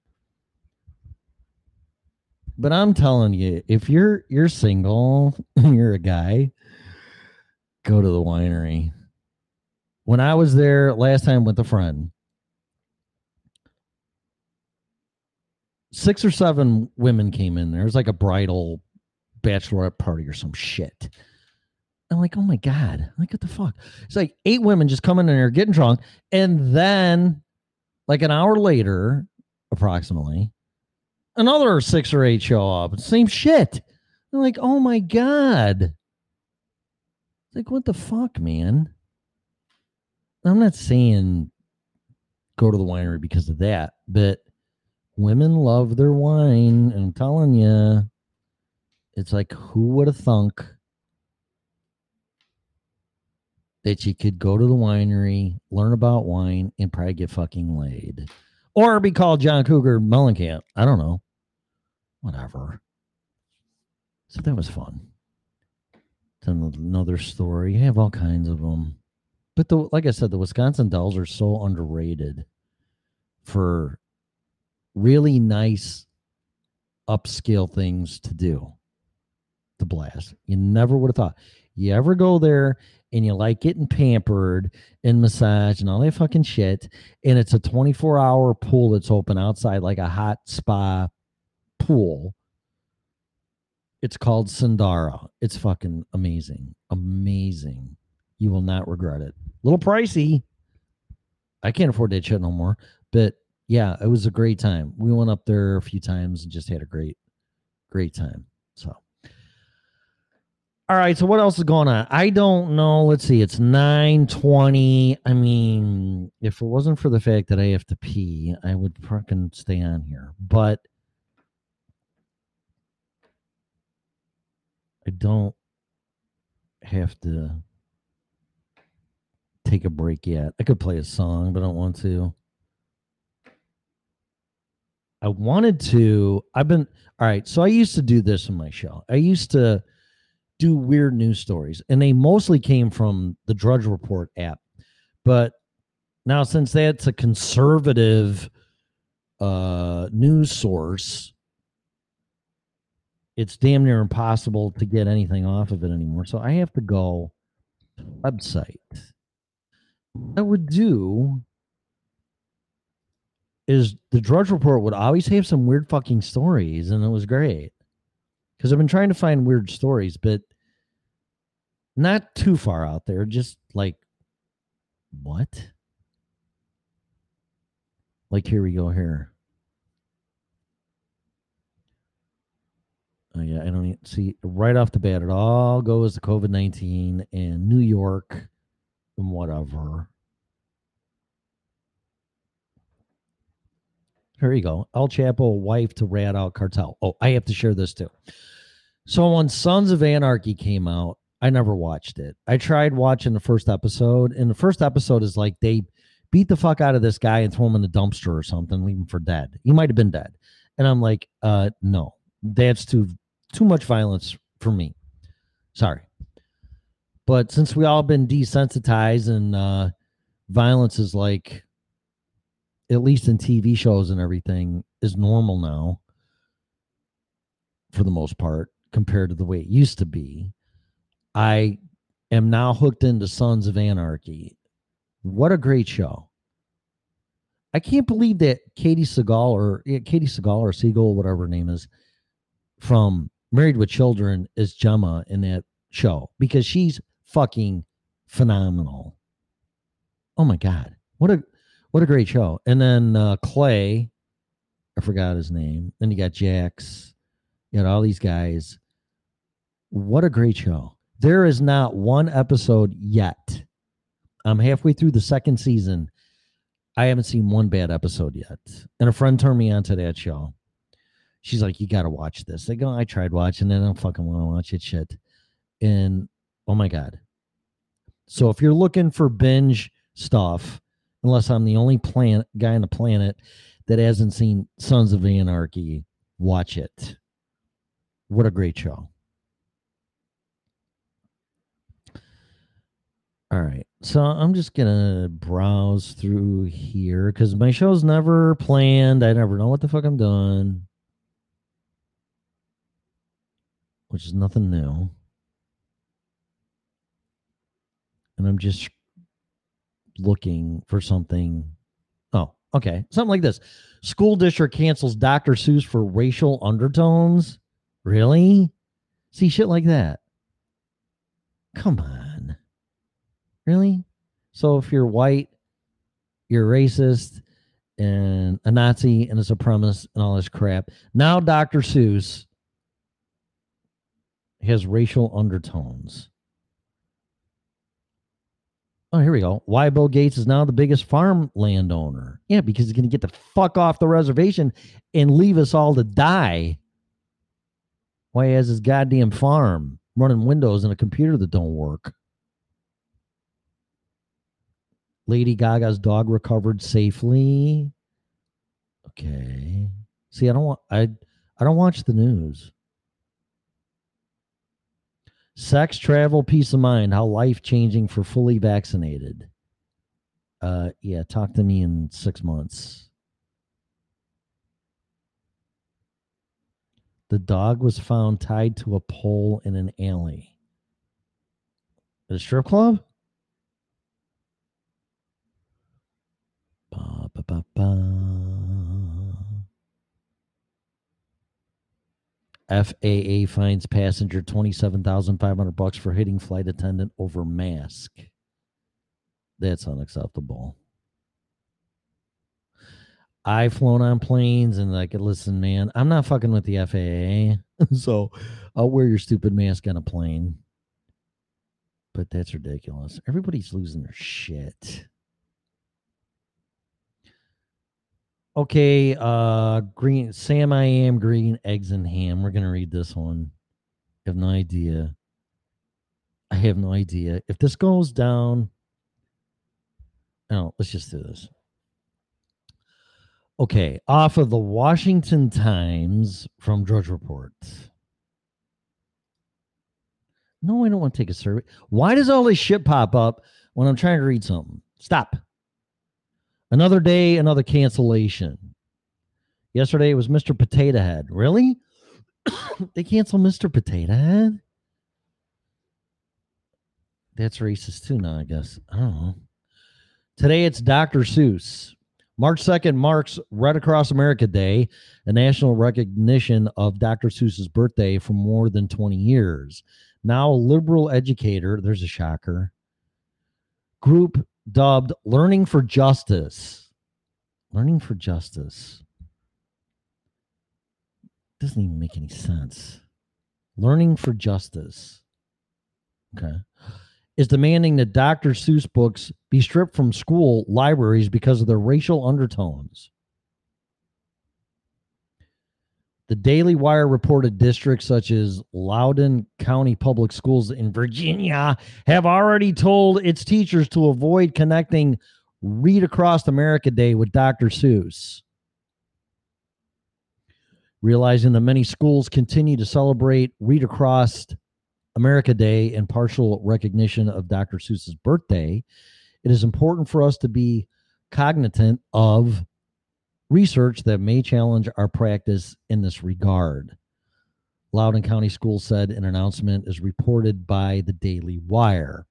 But I'm telling you, if you're you're single you're a guy, go to the winery. When I was there last time with a friend, six or seven women came in there. It was like a bridal bachelorette party or some shit. I'm like, oh my God. Like, what the fuck? It's like eight women just coming in there getting drunk. And then, like an hour later, approximately, another six or eight show up. Same shit. I'm like, oh my God. It's like, what the fuck, man? I'm not saying go to the winery because of that, but women love their wine. And I'm telling you, it's like, who would have thunk that you could go to the winery, learn about wine, and probably get fucking laid? Or be called John Cougar Mellencamp. I don't know. Whatever. So that was fun. Then another story. You have all kinds of them. But the like I said, the Wisconsin Dells are so underrated for really nice upscale things to do. The blast. You never would have thought. You ever go there and you like getting pampered and massaged and all that fucking shit, and it's a 24 hour pool that's open outside like a hot spa pool. It's called Sundara. It's fucking amazing. Amazing. You will not regret it. A little pricey. I can't afford that shit no more. But yeah, it was a great time. We went up there a few times and just had a great, great time. So, all right. So what else is going on? I don't know. Let's see. It's nine twenty. I mean, if it wasn't for the fact that I have to pee, I would fucking stay on here. But I don't have to take a break yet. I could play a song, but I don't want to. I wanted to. I've been all right. So I used to do this in my show. I used to do weird news stories, and they mostly came from the Drudge Report app. But now, since that's a conservative uh, news source, it's damn near impossible to get anything off of it anymore. So I have to go website. I would do is the Drudge Report would always have some weird fucking stories, and it was great because I've been trying to find weird stories, but not too far out there. Just like what? Like here we go here. Oh yeah, I don't even see right off the bat. It all goes to COVID nineteen and New York and whatever. Here you go. El Chapo, wife to rat out cartel. Oh, I have to share this too. So when Sons of Anarchy came out, I never watched it. I tried watching the first episode, and the first episode is like they beat the fuck out of this guy and throw him in the dumpster or something, leave him for dead. He might have been dead. And I'm like, uh, no, that's too too much violence for me. Sorry. But since we all been desensitized and uh violence is like at least in TV shows and everything is normal now for the most part compared to the way it used to be. I am now hooked into Sons of Anarchy. What a great show. I can't believe that Katie Seagal or yeah, Katie Seagal or Seagal, whatever her name is, from Married with Children is Gemma in that show because she's fucking phenomenal. Oh my god. What a what a great show. And then uh Clay, I forgot his name. Then you got Jax. You got all these guys. What a great show. There is not one episode yet. I'm halfway through the second season. I haven't seen one bad episode yet. And a friend turned me on to that show. She's like, You gotta watch this. I go, I tried watching it. I don't fucking want to watch it shit. And oh my God. So if you're looking for binge stuff, unless I'm the only planet guy on the planet that hasn't seen Sons of Anarchy, watch it. What a great show. All right. So I'm just going to browse through here because my show's never planned. I never know what the fuck I'm doing, which is nothing new. And I'm just looking for something. Oh, okay. Something like this School district cancels Dr. Seuss for racial undertones. Really? See, shit like that. Come on. Really? So if you're white, you're racist and a Nazi and a supremacist and all this crap. Now Dr. Seuss has racial undertones. Oh, here we go. Why Bill Gates is now the biggest farm landowner. Yeah, because he's going to get the fuck off the reservation and leave us all to die. Why he has his goddamn farm running Windows and a computer that don't work. Lady Gaga's dog recovered safely. Okay. See, I don't want I I don't watch the news. Sex, travel, peace of mind, how life changing for fully vaccinated. Uh yeah, talk to me in 6 months. The dog was found tied to a pole in an alley. At a strip club? FAA fines passenger 27,500 bucks for hitting flight attendant over mask. That's unacceptable. I've flown on planes and like, listen, man, I'm not fucking with the FAA. so I'll wear your stupid mask on a plane. But that's ridiculous. Everybody's losing their shit. Okay, uh green Sam I am green eggs and ham. We're gonna read this one. I have no idea. I have no idea. If this goes down, No, let's just do this. Okay, off of the Washington Times from Drudge Report. No, I don't want to take a survey. Why does all this shit pop up when I'm trying to read something? Stop. Another day, another cancellation. Yesterday it was Mr. Potato Head. Really? they cancel Mr. Potato Head? That's racist too now, I guess. I don't know. Today it's Dr. Seuss. March 2nd marks Right Across America Day, a national recognition of Dr. Seuss's birthday for more than 20 years. Now a liberal educator, there's a shocker, group dubbed Learning for Justice. Learning for Justice. Doesn't even make any sense. Learning for Justice. Okay is demanding that Dr. Seuss books be stripped from school libraries because of their racial undertones. The Daily Wire reported districts such as Loudoun County Public Schools in Virginia have already told its teachers to avoid connecting Read Across America Day with Dr. Seuss. Realizing that many schools continue to celebrate Read Across America Day in partial recognition of Dr. Seuss's birthday, it is important for us to be cognizant of research that may challenge our practice in this regard. Loudoun County Schools said an announcement is reported by the Daily Wire.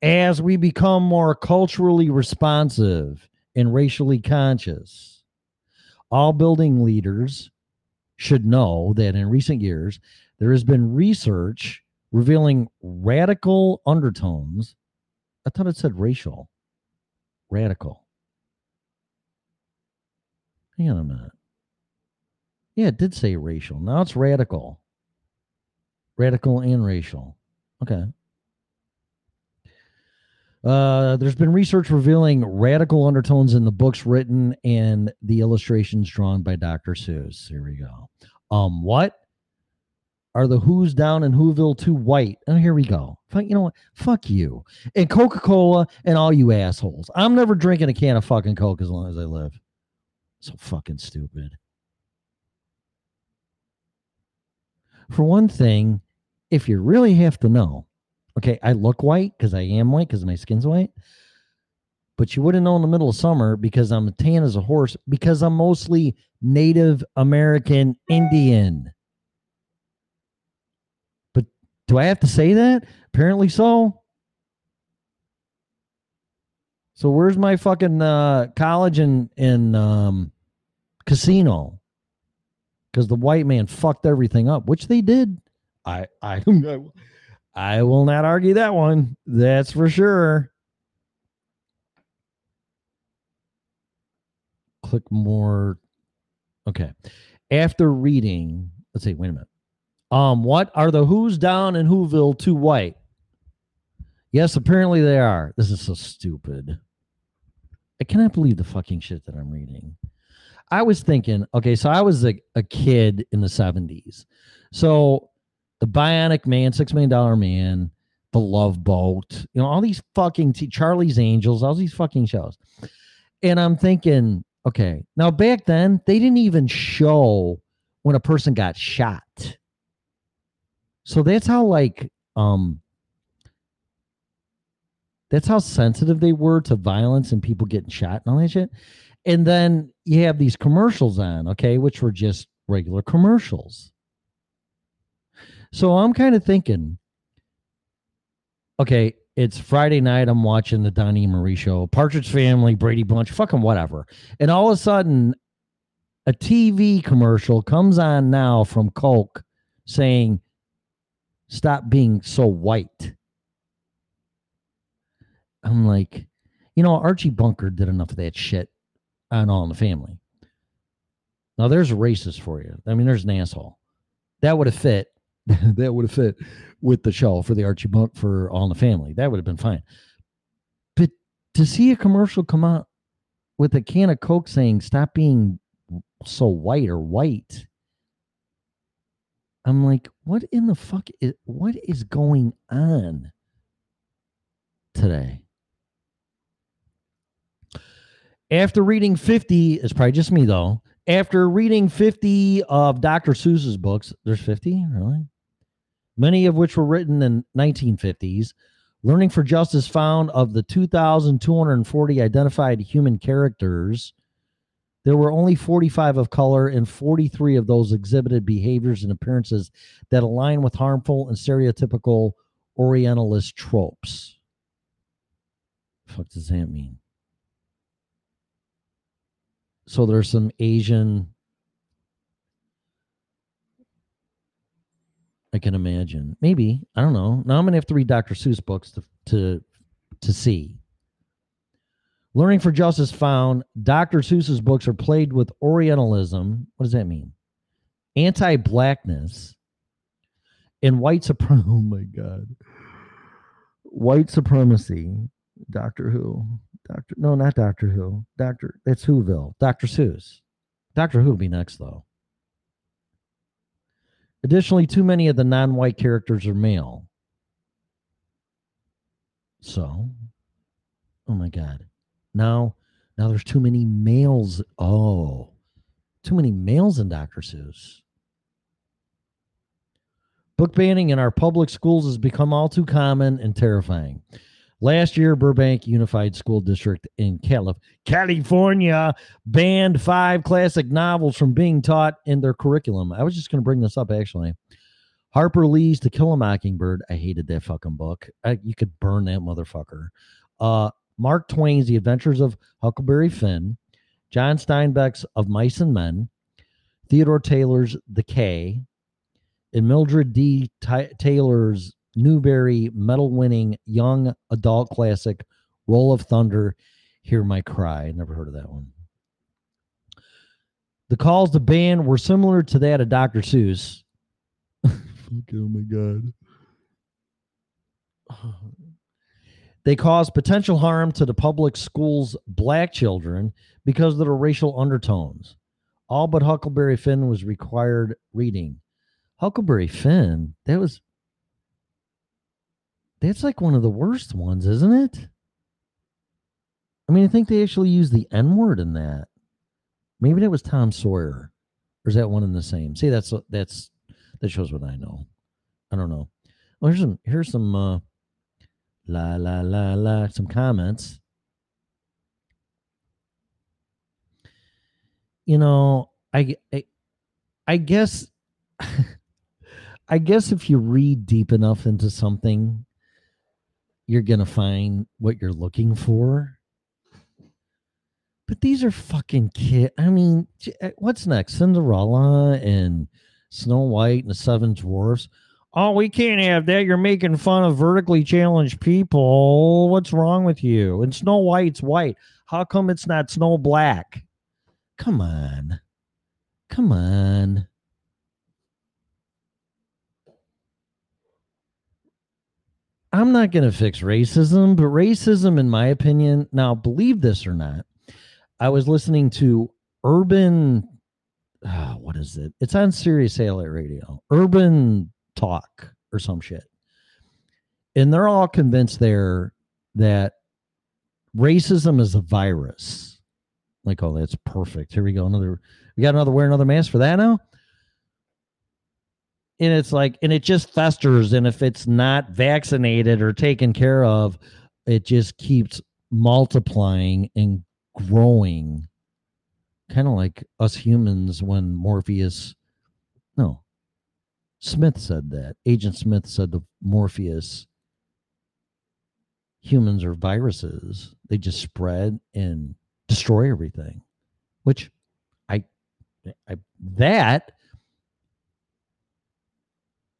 As we become more culturally responsive and racially conscious, all building leaders should know that in recent years, there has been research revealing radical undertones. I thought it said racial. Radical. Hang on a minute. Yeah, it did say racial. Now it's radical. Radical and racial. Okay. Uh, there's been research revealing radical undertones in the books written and the illustrations drawn by Dr. Seuss. Here we go. Um, what? Are the Who's down in Whoville too white? Oh, here we go. You know what? Fuck you. And Coca Cola and all you assholes. I'm never drinking a can of fucking Coke as long as I live. So fucking stupid. For one thing, if you really have to know, okay, I look white because I am white because my skin's white. But you wouldn't know in the middle of summer because I'm tan as a horse because I'm mostly Native American Indian. But do I have to say that? Apparently so. So where's my fucking uh, college and and um, casino? Because the white man fucked everything up, which they did. I I I will not argue that one. That's for sure. Click more. Okay. After reading, let's see. Wait a minute. Um, what are the Who's down in Whoville too white? Yes, apparently they are. This is so stupid. I cannot believe the fucking shit that I'm reading. I was thinking, okay, so I was a, a kid in the 70s. So the Bionic Man, Six Million Dollar Man, The Love Boat, you know, all these fucking t- Charlie's Angels, all these fucking shows. And I'm thinking, okay, now back then they didn't even show when a person got shot. So that's how like um that's how sensitive they were to violence and people getting shot and all that shit. And then you have these commercials on, okay, which were just regular commercials. So I'm kind of thinking, okay, it's Friday night. I'm watching the Donny Marie show, Partridge Family, Brady Bunch, fucking whatever. And all of a sudden, a TV commercial comes on now from Coke saying, stop being so white. I'm like, you know, Archie Bunker did enough of that shit on All in the Family. Now there's a racist for you. I mean, there's an asshole. That would have fit. that would have fit with the show for the Archie Bunk for All in the Family. That would have been fine. But to see a commercial come out with a can of Coke saying "Stop being so white" or "white," I'm like, what in the fuck is what is going on today? After reading 50, it's probably just me though. After reading 50 of Dr. Seuss's books, there's 50, really? Many of which were written in 1950s. Learning for Justice found of the 2,240 identified human characters, there were only 45 of color, and 43 of those exhibited behaviors and appearances that align with harmful and stereotypical Orientalist tropes. fuck does that mean? So there's some Asian. I can imagine. Maybe I don't know. Now I'm gonna have to read Dr. Seuss books to to to see. Learning for Justice found Dr. Seuss's books are played with Orientalism. What does that mean? Anti-blackness and white supremacy. Oh my god, white supremacy. Doctor Who. Doctor, no, not Doctor Who. Doctor, that's Whoville. Doctor Seuss. Doctor Who will be next, though. Additionally, too many of the non white characters are male. So, oh my God. Now, now there's too many males. Oh, too many males in Dr. Seuss. Book banning in our public schools has become all too common and terrifying. Last year, Burbank Unified School District in Calif- California banned five classic novels from being taught in their curriculum. I was just going to bring this up actually. Harper Lee's To Kill a Mockingbird. I hated that fucking book. I, you could burn that motherfucker. Uh, Mark Twain's The Adventures of Huckleberry Finn. John Steinbeck's Of Mice and Men. Theodore Taylor's The Cay. And Mildred D. Taylor's Newbery medal winning young adult classic, Roll of Thunder, Hear My Cry. Never heard of that one. The calls to ban were similar to that of Dr. Seuss. oh my God. They cause potential harm to the public schools' black children because of their racial undertones. All but Huckleberry Finn was required reading. Huckleberry Finn, that was that's like one of the worst ones, isn't it? I mean, I think they actually used the N word in that. Maybe that was Tom Sawyer, or is that one in the same? See, that's that's that shows what I know. I don't know. Well, here's some here's some uh, la la la la some comments. You know, I I, I guess I guess if you read deep enough into something, you're going to find what you're looking for. But these are fucking kid. I mean, uh, what's next? Cinderella and Snow White and the Seven Dwarfs. Oh, we can't have that. You're making fun of vertically challenged people. What's wrong with you? And Snow White's white. How come it's not Snow Black? Come on. Come on. I'm not going to fix racism, but racism, in my opinion, now believe this or not, I was listening to Urban, ah, what is it? It's on Sirius Satellite Radio, Urban Talk or some shit. And they're all convinced there that racism is a virus. Like, oh, that's perfect. Here we go. Another, we got another wear another mask for that now and it's like and it just festers and if it's not vaccinated or taken care of it just keeps multiplying and growing. Kind of like us humans when morpheus no smith said that. Agent smith said the morpheus humans are viruses. They just spread and destroy everything which i i that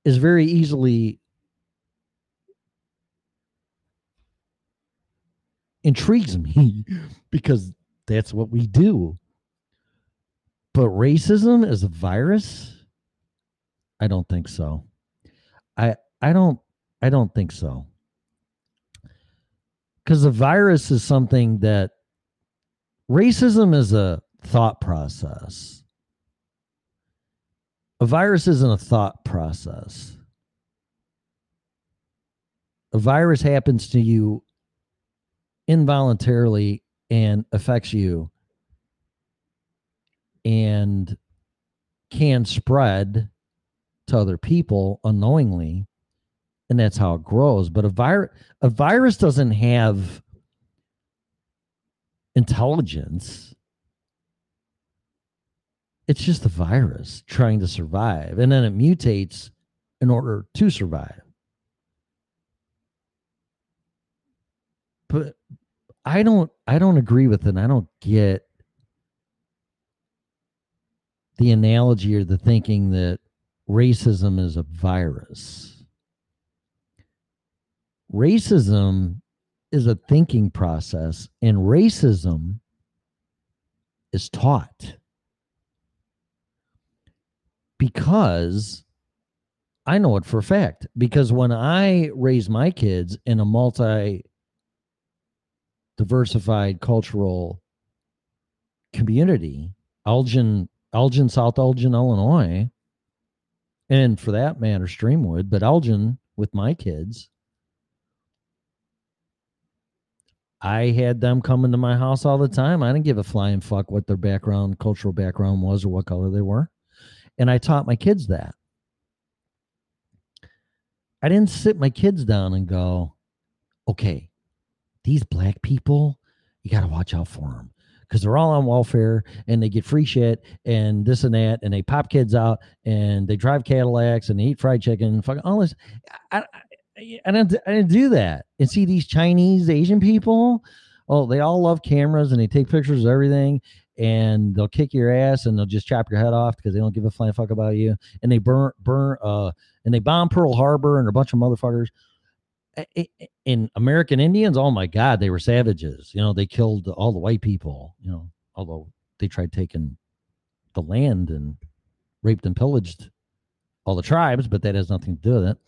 is very easily intrigues me because that's what we do. But racism is a virus? I don't think so. I I don't I don't think so. Cuz a virus is something that racism is a thought process a virus isn't a thought process. A virus happens to you involuntarily and affects you and can spread to other people unknowingly and that's how it grows but a virus a virus doesn't have intelligence it's just a virus trying to survive and then it mutates in order to survive. But i don't i don't agree with it and i don't get the analogy or the thinking that racism is a virus. Racism is a thinking process and racism is taught because I know it for a fact. Because when I raise my kids in a multi diversified cultural community, Elgin, Elgin, South Elgin, Illinois, and for that matter, Streamwood, but Elgin with my kids, I had them come into my house all the time. I didn't give a flying fuck what their background, cultural background was or what color they were. And I taught my kids that. I didn't sit my kids down and go, okay, these black people, you got to watch out for them because they're all on welfare and they get free shit and this and that and they pop kids out and they drive Cadillacs and they eat fried chicken, fucking all this. I, I, I didn't, I didn't do that. And see these Chinese Asian people, oh, they all love cameras and they take pictures of everything and they'll kick your ass and they'll just chop your head off because they don't give a flying fuck about you. And they burn, burn, uh, and they bomb Pearl Harbor and a bunch of motherfuckers. In American Indians, oh my God, they were savages. You know, they killed all the white people, you know, although they tried taking the land and raped and pillaged all the tribes, but that has nothing to do with it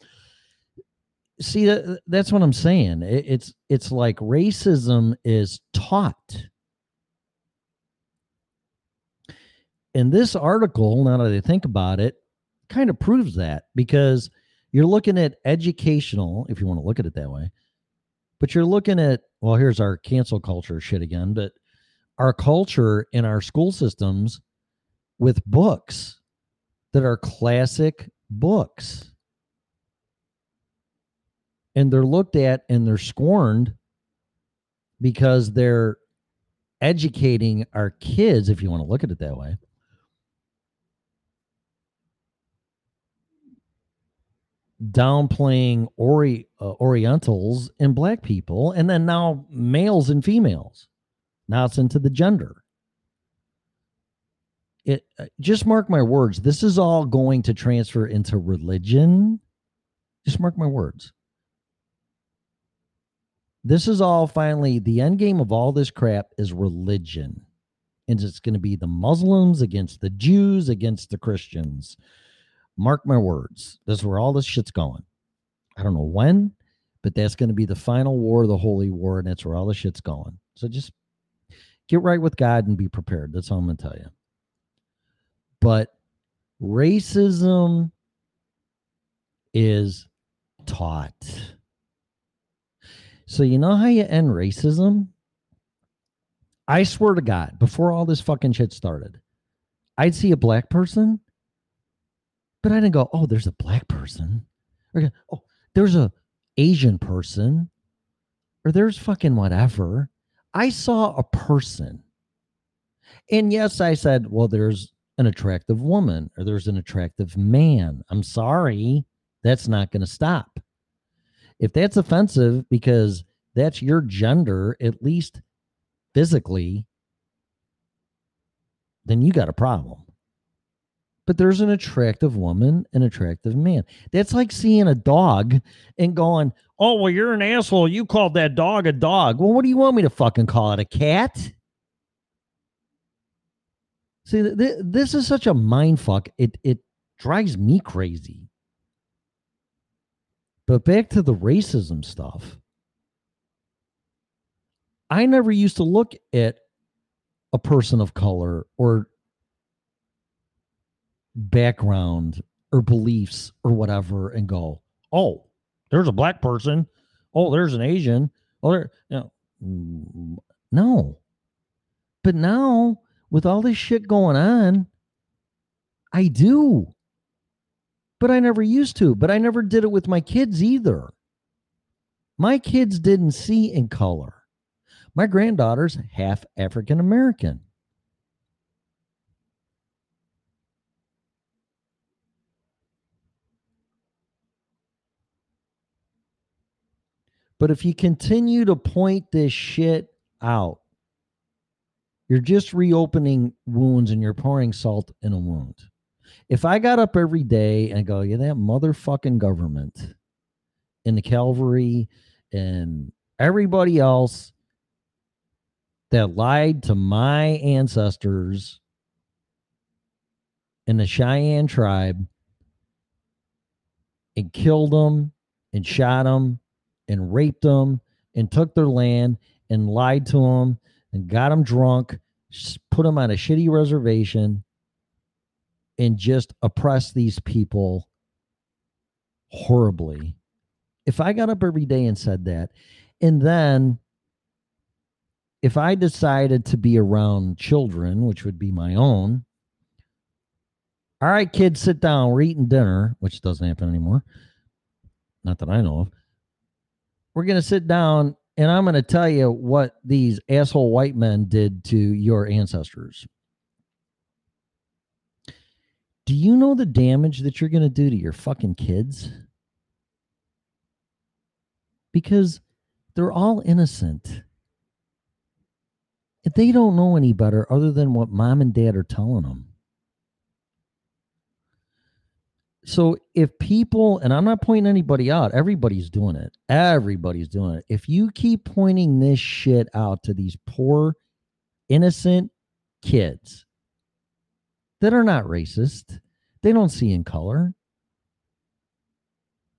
see that, that's what i'm saying It- it's it's like racism is taught and this article now that i think about it kind of proves that because you're looking at educational if you want to look at it that way but you're looking at well here's our cancel culture shit again but our culture in our school systems with books that are classic books. And they're looked at and they're scorned because they're educating our kids if you want to look at it that way downplaying ori- uh, orientals and black people and then now males and females. Now it's into the gender. It uh, just mark my words. This is all going to transfer into religion. Just mark my words. This is all finally the end game of all this crap is religion. And it's going to be the muslims against the jews against the christians mark my words This is where all this shit's going. I don't know when but that's going to be the final war the holy war and that's where all the shit's going. So just get right with god and be prepared that's all i'm going to tell you but racism is taught. So you know how you end racism? I swear to God, before all this fucking shit started, I'd see a black person, but I didn't go, "Oh, there's a black person," or "Oh, there's a Asian person," or "There's fucking whatever." I saw a person, and yes, I said, "Well, there's an attractive woman or there's an attractive man." I'm sorry, that's not going to stop if that's offensive because that's your gender, at least physically, then you got a problem. But there's an attractive woman, an attractive man. That's like seeing a dog and going, Oh, well, you're an asshole. You called that dog a dog. Well, what do you want me to fucking call it? A cat? See, th- th- this is such a mind fuck. It it drives me crazy. But back to the racism stuff. I never used to look at a person of color or background or beliefs or whatever and go, oh, there's a black person. Oh, there's an Asian. Oh, there, you know, mm, no, But now, with all this shit going on, I do. But I never used to. But I never did it with my kids either. My kids didn't see in color. My granddaughter's half African American. But if you continue to point this shit out, you're just reopening wounds and you're pouring salt in a wound. If I got up every day and go, yeah, that motherfucking government and the Calvary and everybody else that lied to my ancestors in the Cheyenne tribe and killed them and shot them and raped them and took their land and lied to them and got them drunk, put them on a shitty reservation and just oppressed these people horribly. If I got up every day and said that, and then if I decided to be around children, which would be my own, all right, kids, sit down. We're eating dinner, which doesn't happen anymore. Not that I know of. We're going to sit down and I'm going to tell you what these asshole white men did to your ancestors. Do you know the damage that you're going to do to your fucking kids? Because they're all innocent. They don't know any better other than what mom and dad are telling them. So if people, and I'm not pointing anybody out, everybody's doing it. Everybody's doing it. If you keep pointing this shit out to these poor, innocent kids that are not racist, they don't see in color.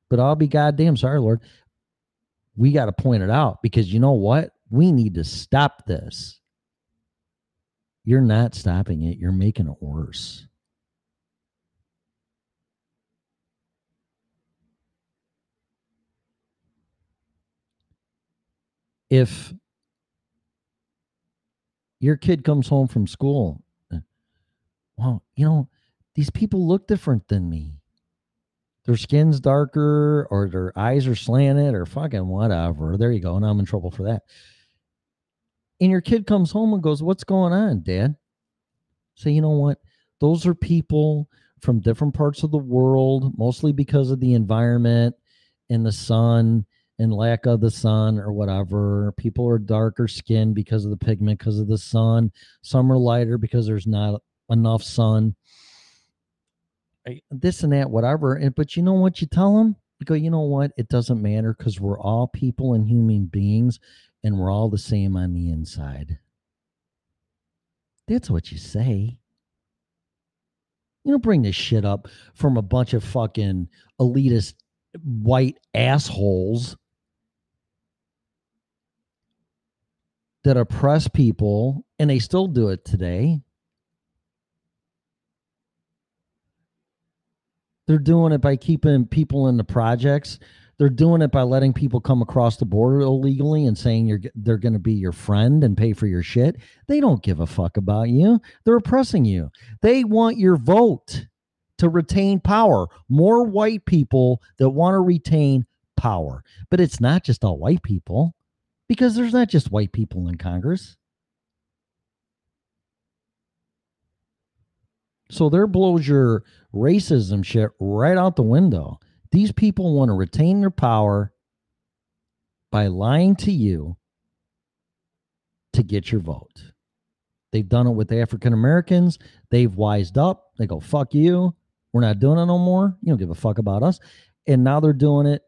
But I'll be goddamn sorry, Lord. We got to point it out because you know what? We need to stop this. You're not stopping it, you're making it worse. If your kid comes home from school, uh, well, you know, these people look different than me. Their skin's darker, or their eyes are slanted, or fucking whatever. There you go. And I'm in trouble for that. And your kid comes home and goes, What's going on, dad? Say, you know what? Those are people from different parts of the world, mostly because of the environment and the sun and lack of the sun or whatever. People are darker skinned because of the pigment, because of the sun. Some are lighter because there's not enough sun. This and that, whatever. And but you know what you tell them? You go, you know what? It doesn't matter because we're all people and human beings, and we're all the same on the inside. That's what you say. You don't bring this shit up from a bunch of fucking elitist white assholes that oppress people and they still do it today. They're doing it by keeping people in the projects. They're doing it by letting people come across the border illegally and saying you're they're going to be your friend and pay for your shit. They don't give a fuck about you. They're oppressing you. They want your vote to retain power. More white people that want to retain power. But it's not just all white people because there's not just white people in Congress. So there blows your racism shit right out the window. These people want to retain their power by lying to you to get your vote. They've done it with African Americans. They've wised up. They go, fuck you. We're not doing it no more. You don't give a fuck about us. And now they're doing it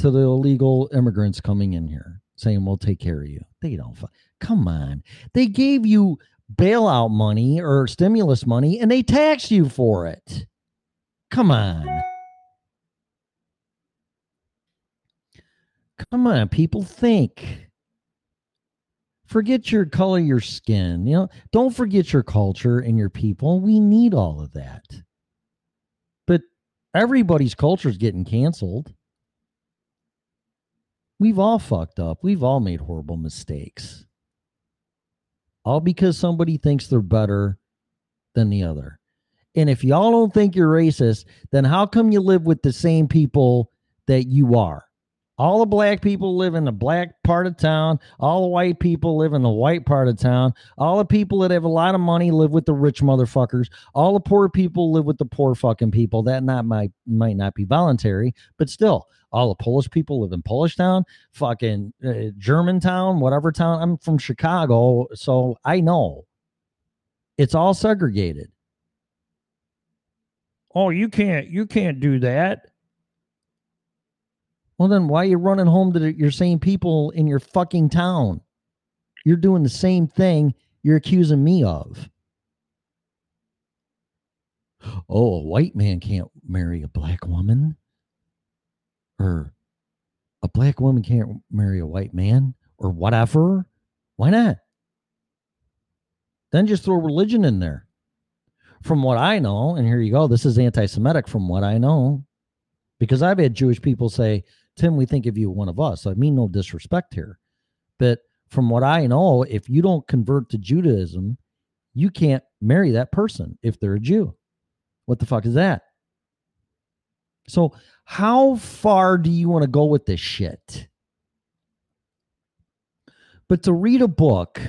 to the illegal immigrants coming in here, saying, we'll take care of you. They don't. Come on. They gave you bailout money or stimulus money and they tax you for it. Come on. Come on, people think. Forget your color, your skin. You know, don't forget your culture and your people. We need all of that. But everybody's culture is getting canceled. We've all fucked up. We've all made horrible mistakes. all because somebody thinks they're better than the other. And if y'all don't think you're racist, then how come you live with the same people that you are? All the black people live in the black part of town. All the white people live in the white part of town. All the people that have a lot of money live with the rich motherfuckers. All the poor people live with the poor fucking people. That not might might not be voluntary, but still, all the Polish people live in Polish town, fucking uh, German town, whatever town. I'm from Chicago, so I know it's all segregated. Oh, you can't you can't do that. Well, then why are you running home to the, your same people in your fucking town? You're doing the same thing you're accusing me of. Oh, a white man can't marry a black woman. Or a black woman can't marry a white man or whatever. Why not? Then just throw religion in there. From what I know, and here you go, this is anti Semitic from what I know, because I've had Jewish people say, Tim, we think of you one of us. I mean, no disrespect here. But from what I know, if you don't convert to Judaism, you can't marry that person if they're a Jew. What the fuck is that? So, how far do you want to go with this shit? But to read a book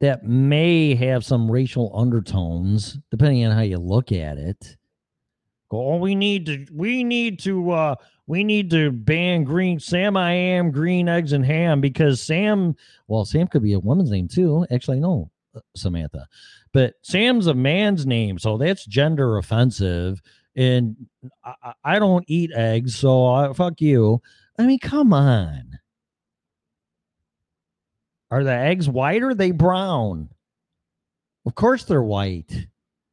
that may have some racial undertones, depending on how you look at it, go, oh, we need to, we need to, uh, we need to ban green Sam I am green eggs and ham because Sam, well, Sam could be a woman's name too. Actually, no, uh, Samantha, but Sam's a man's name, so that's gender offensive. And I, I- don't eat eggs, so I, fuck you. I mean, come on. Are the eggs white or they brown? Of course they're white.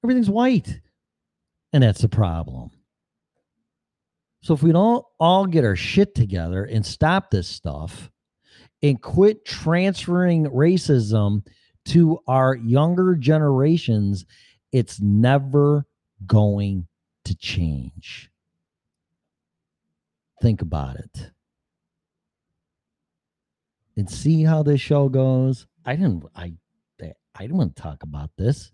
Everything's white. And that's the problem. So if we don't all get our shit together and stop this stuff and quit transferring racism to our younger generations, it's never going to change. Think about it and see how this show goes. I didn't I I didn't want to talk about this.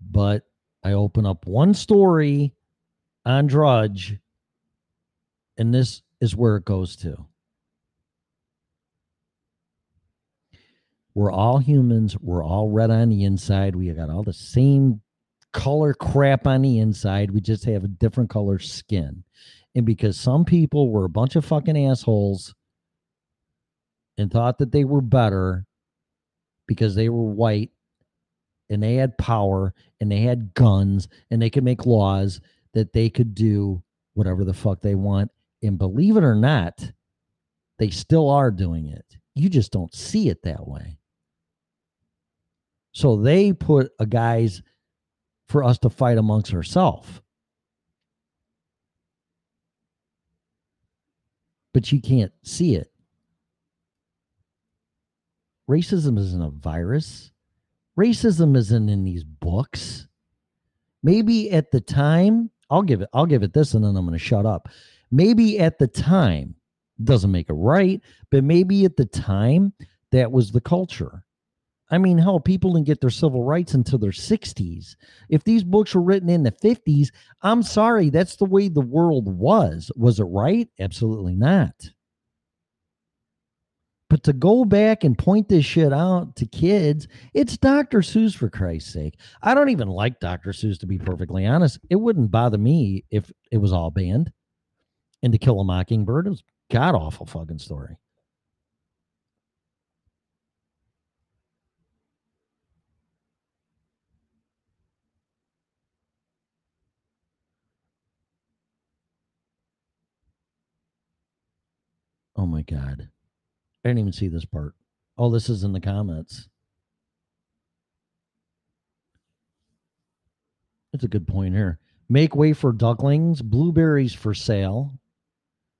But I open up one story on Drudge and this is where it goes to. We're all humans. We're all red on the inside. We got all the same color crap on the inside. We just have a different color skin. And because some people were a bunch of fucking assholes and thought that they were better because they were white and they had power and they had guns and they could make laws that they could do whatever the fuck they want. And believe it or not, they still are doing it. You just don't see it that way. So they put a guys for us to fight amongst ourselves. But you can't see it. Racism isn't a virus. Racism isn't in these books. Maybe at the time, I'll give it, I'll give it this and then I'm going to shut up. Maybe at the time, doesn't make it right, but maybe at the time that was the culture. I mean, hell, people didn't get their civil rights until their 60s. If these books were written in the 50s, I'm sorry, that's the way the world was. Was it right? Absolutely not. But to go back and point this shit out to kids, it's Dr. Seuss for Christ's sake. I don't even like Dr. Seuss to be perfectly honest. It wouldn't bother me if it was all banned. And To Kill a Mockingbird was god awful fucking story. Oh my god. I didn't even see this part. Oh, this is in the comments. That's a good point here. Make way for ducklings, blueberries for sale,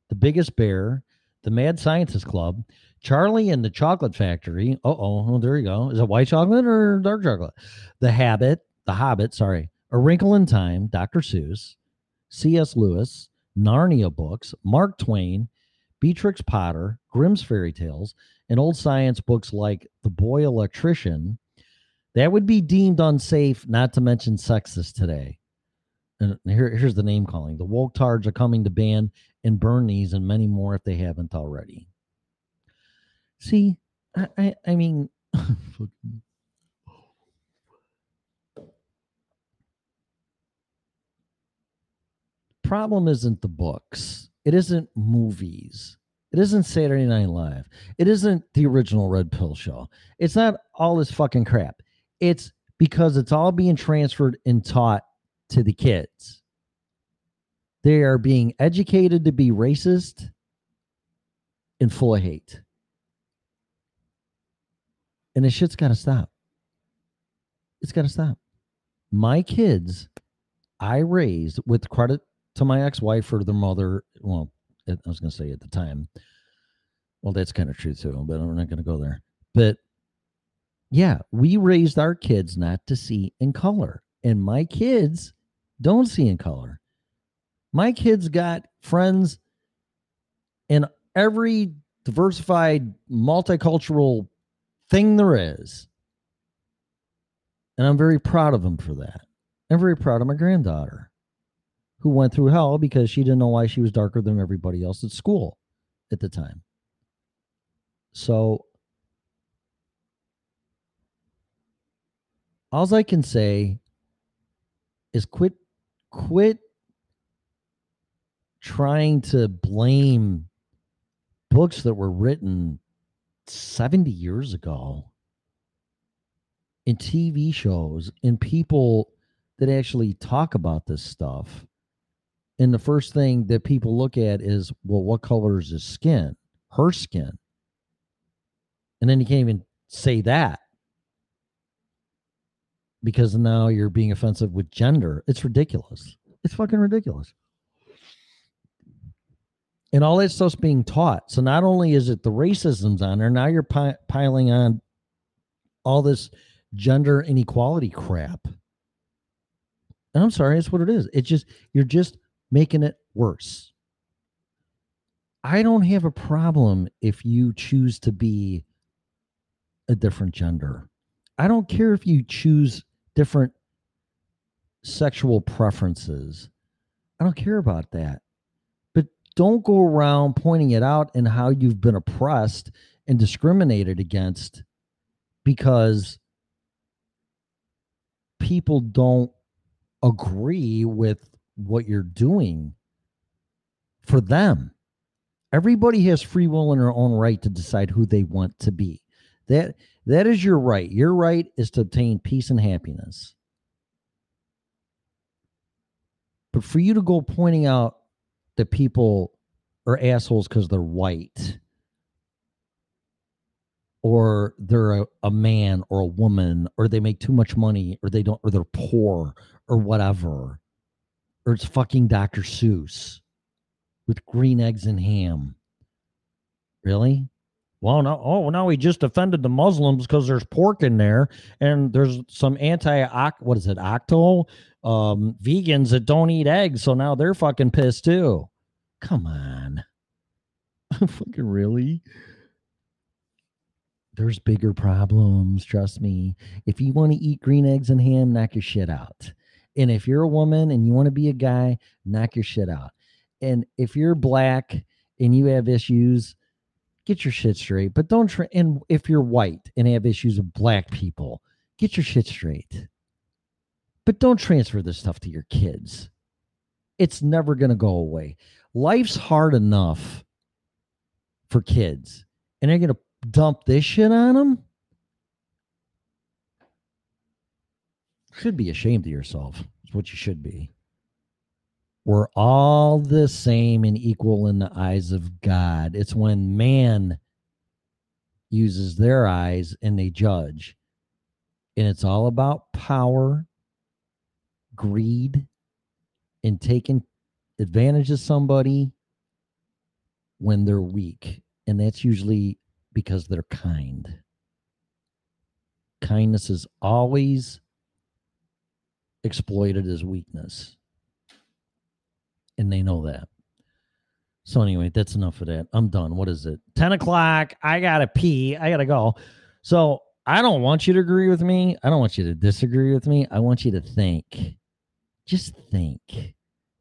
the biggest bear, the Mad Scientist Club, Charlie and the Chocolate Factory. Uh oh, there you go. Is it white chocolate or dark chocolate? The Habit, The Hobbit, sorry, A Wrinkle in Time, Dr. Seuss, C.S. Lewis, Narnia books, Mark Twain, Beatrix Potter, Grimm's Fairy Tales, and old science books like The Boy Electrician, that would be deemed unsafe, not to mention sexist today. And here, here's the name calling. The woke tards are coming to ban and burn these and many more if they haven't already. See, I, I, I mean, problem isn't the books. It isn't movies. It isn't Saturday Night Live. It isn't the original Red Pill show. It's not all this fucking crap. It's because it's all being transferred and taught to the kids. They are being educated to be racist and full of hate. And this shit's got to stop. It's got to stop. My kids, I raised with credit to my ex-wife or their mother. Well, I was going to say at the time. Well, that's kind of true too, but I'm not going to go there. But yeah, we raised our kids not to see in color, and my kids don't see in color. My kids got friends in every diversified, multicultural thing there is. And I'm very proud of them for that. I'm very proud of my granddaughter who went through hell because she didn't know why she was darker than everybody else at school at the time. So, all I can say is quit, quit trying to blame books that were written 70 years ago in TV shows and people that actually talk about this stuff. And the first thing that people look at is, well, what color is his skin? Her skin. And then you can't even say that because now you're being offensive with gender. It's ridiculous. It's fucking ridiculous. And all that stuff's being taught. So not only is it the racism's on there, now you're pi- piling on all this gender inequality crap. And I'm sorry, it's what it is. It's just you're just making it worse. I don't have a problem if you choose to be a different gender. I don't care if you choose different sexual preferences. I don't care about that. But don't go around pointing it out and how you've been oppressed and discriminated against because people don't agree with what you're doing for them. Everybody has free will in their own right to decide who they want to be. That that is your right. Your right is to obtain peace and happiness. But for you to go pointing out that people are assholes because they're white or they're a, a man or a woman or they make too much money or they don't or they're poor or whatever or it's fucking Dr. Seuss with green eggs and ham. Really? Well, no. Oh, now we just offended the Muslims because there's pork in there, and there's some anti what is it octo um, vegans that don't eat eggs, so now they're fucking pissed too. Come on, fucking really? There's bigger problems. Trust me. If you want to eat green eggs and ham, knock your shit out. And if you're a woman and you want to be a guy, knock your shit out. And if you're black and you have issues, get your shit straight. But don't try. And if you're white and have issues with black people, get your shit straight. But don't transfer this stuff to your kids. It's never going to go away. Life's hard enough for kids, and they're going to dump this shit on them. Should be ashamed of yourself. It's what you should be. We're all the same and equal in the eyes of God. It's when man uses their eyes and they judge. And it's all about power, greed, and taking advantage of somebody when they're weak. And that's usually because they're kind. Kindness is always exploited as weakness. And they know that. So anyway, that's enough of that. I'm done. What is it? 10 o'clock. I gotta pee. I gotta go. So I don't want you to agree with me. I don't want you to disagree with me. I want you to think. Just think.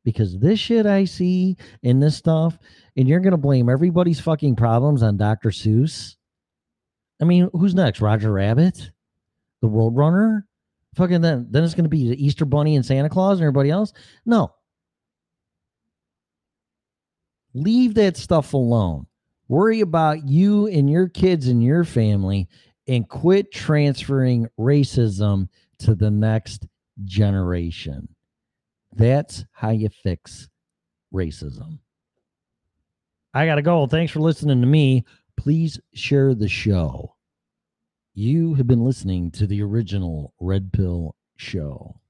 Because this shit I see in this stuff, and you're gonna blame everybody's fucking problems on Dr. Seuss. I mean, who's next? Roger Rabbit? The Roadrunner? Fucking then then it's gonna be the Easter Bunny and Santa Claus and everybody else? No. Leave that stuff alone. Worry about you and your kids and your family and quit transferring racism to the next generation. That's how you fix racism. I got to go. Thanks for listening to me. Please share the show. You have been listening to the original Red Pill Show.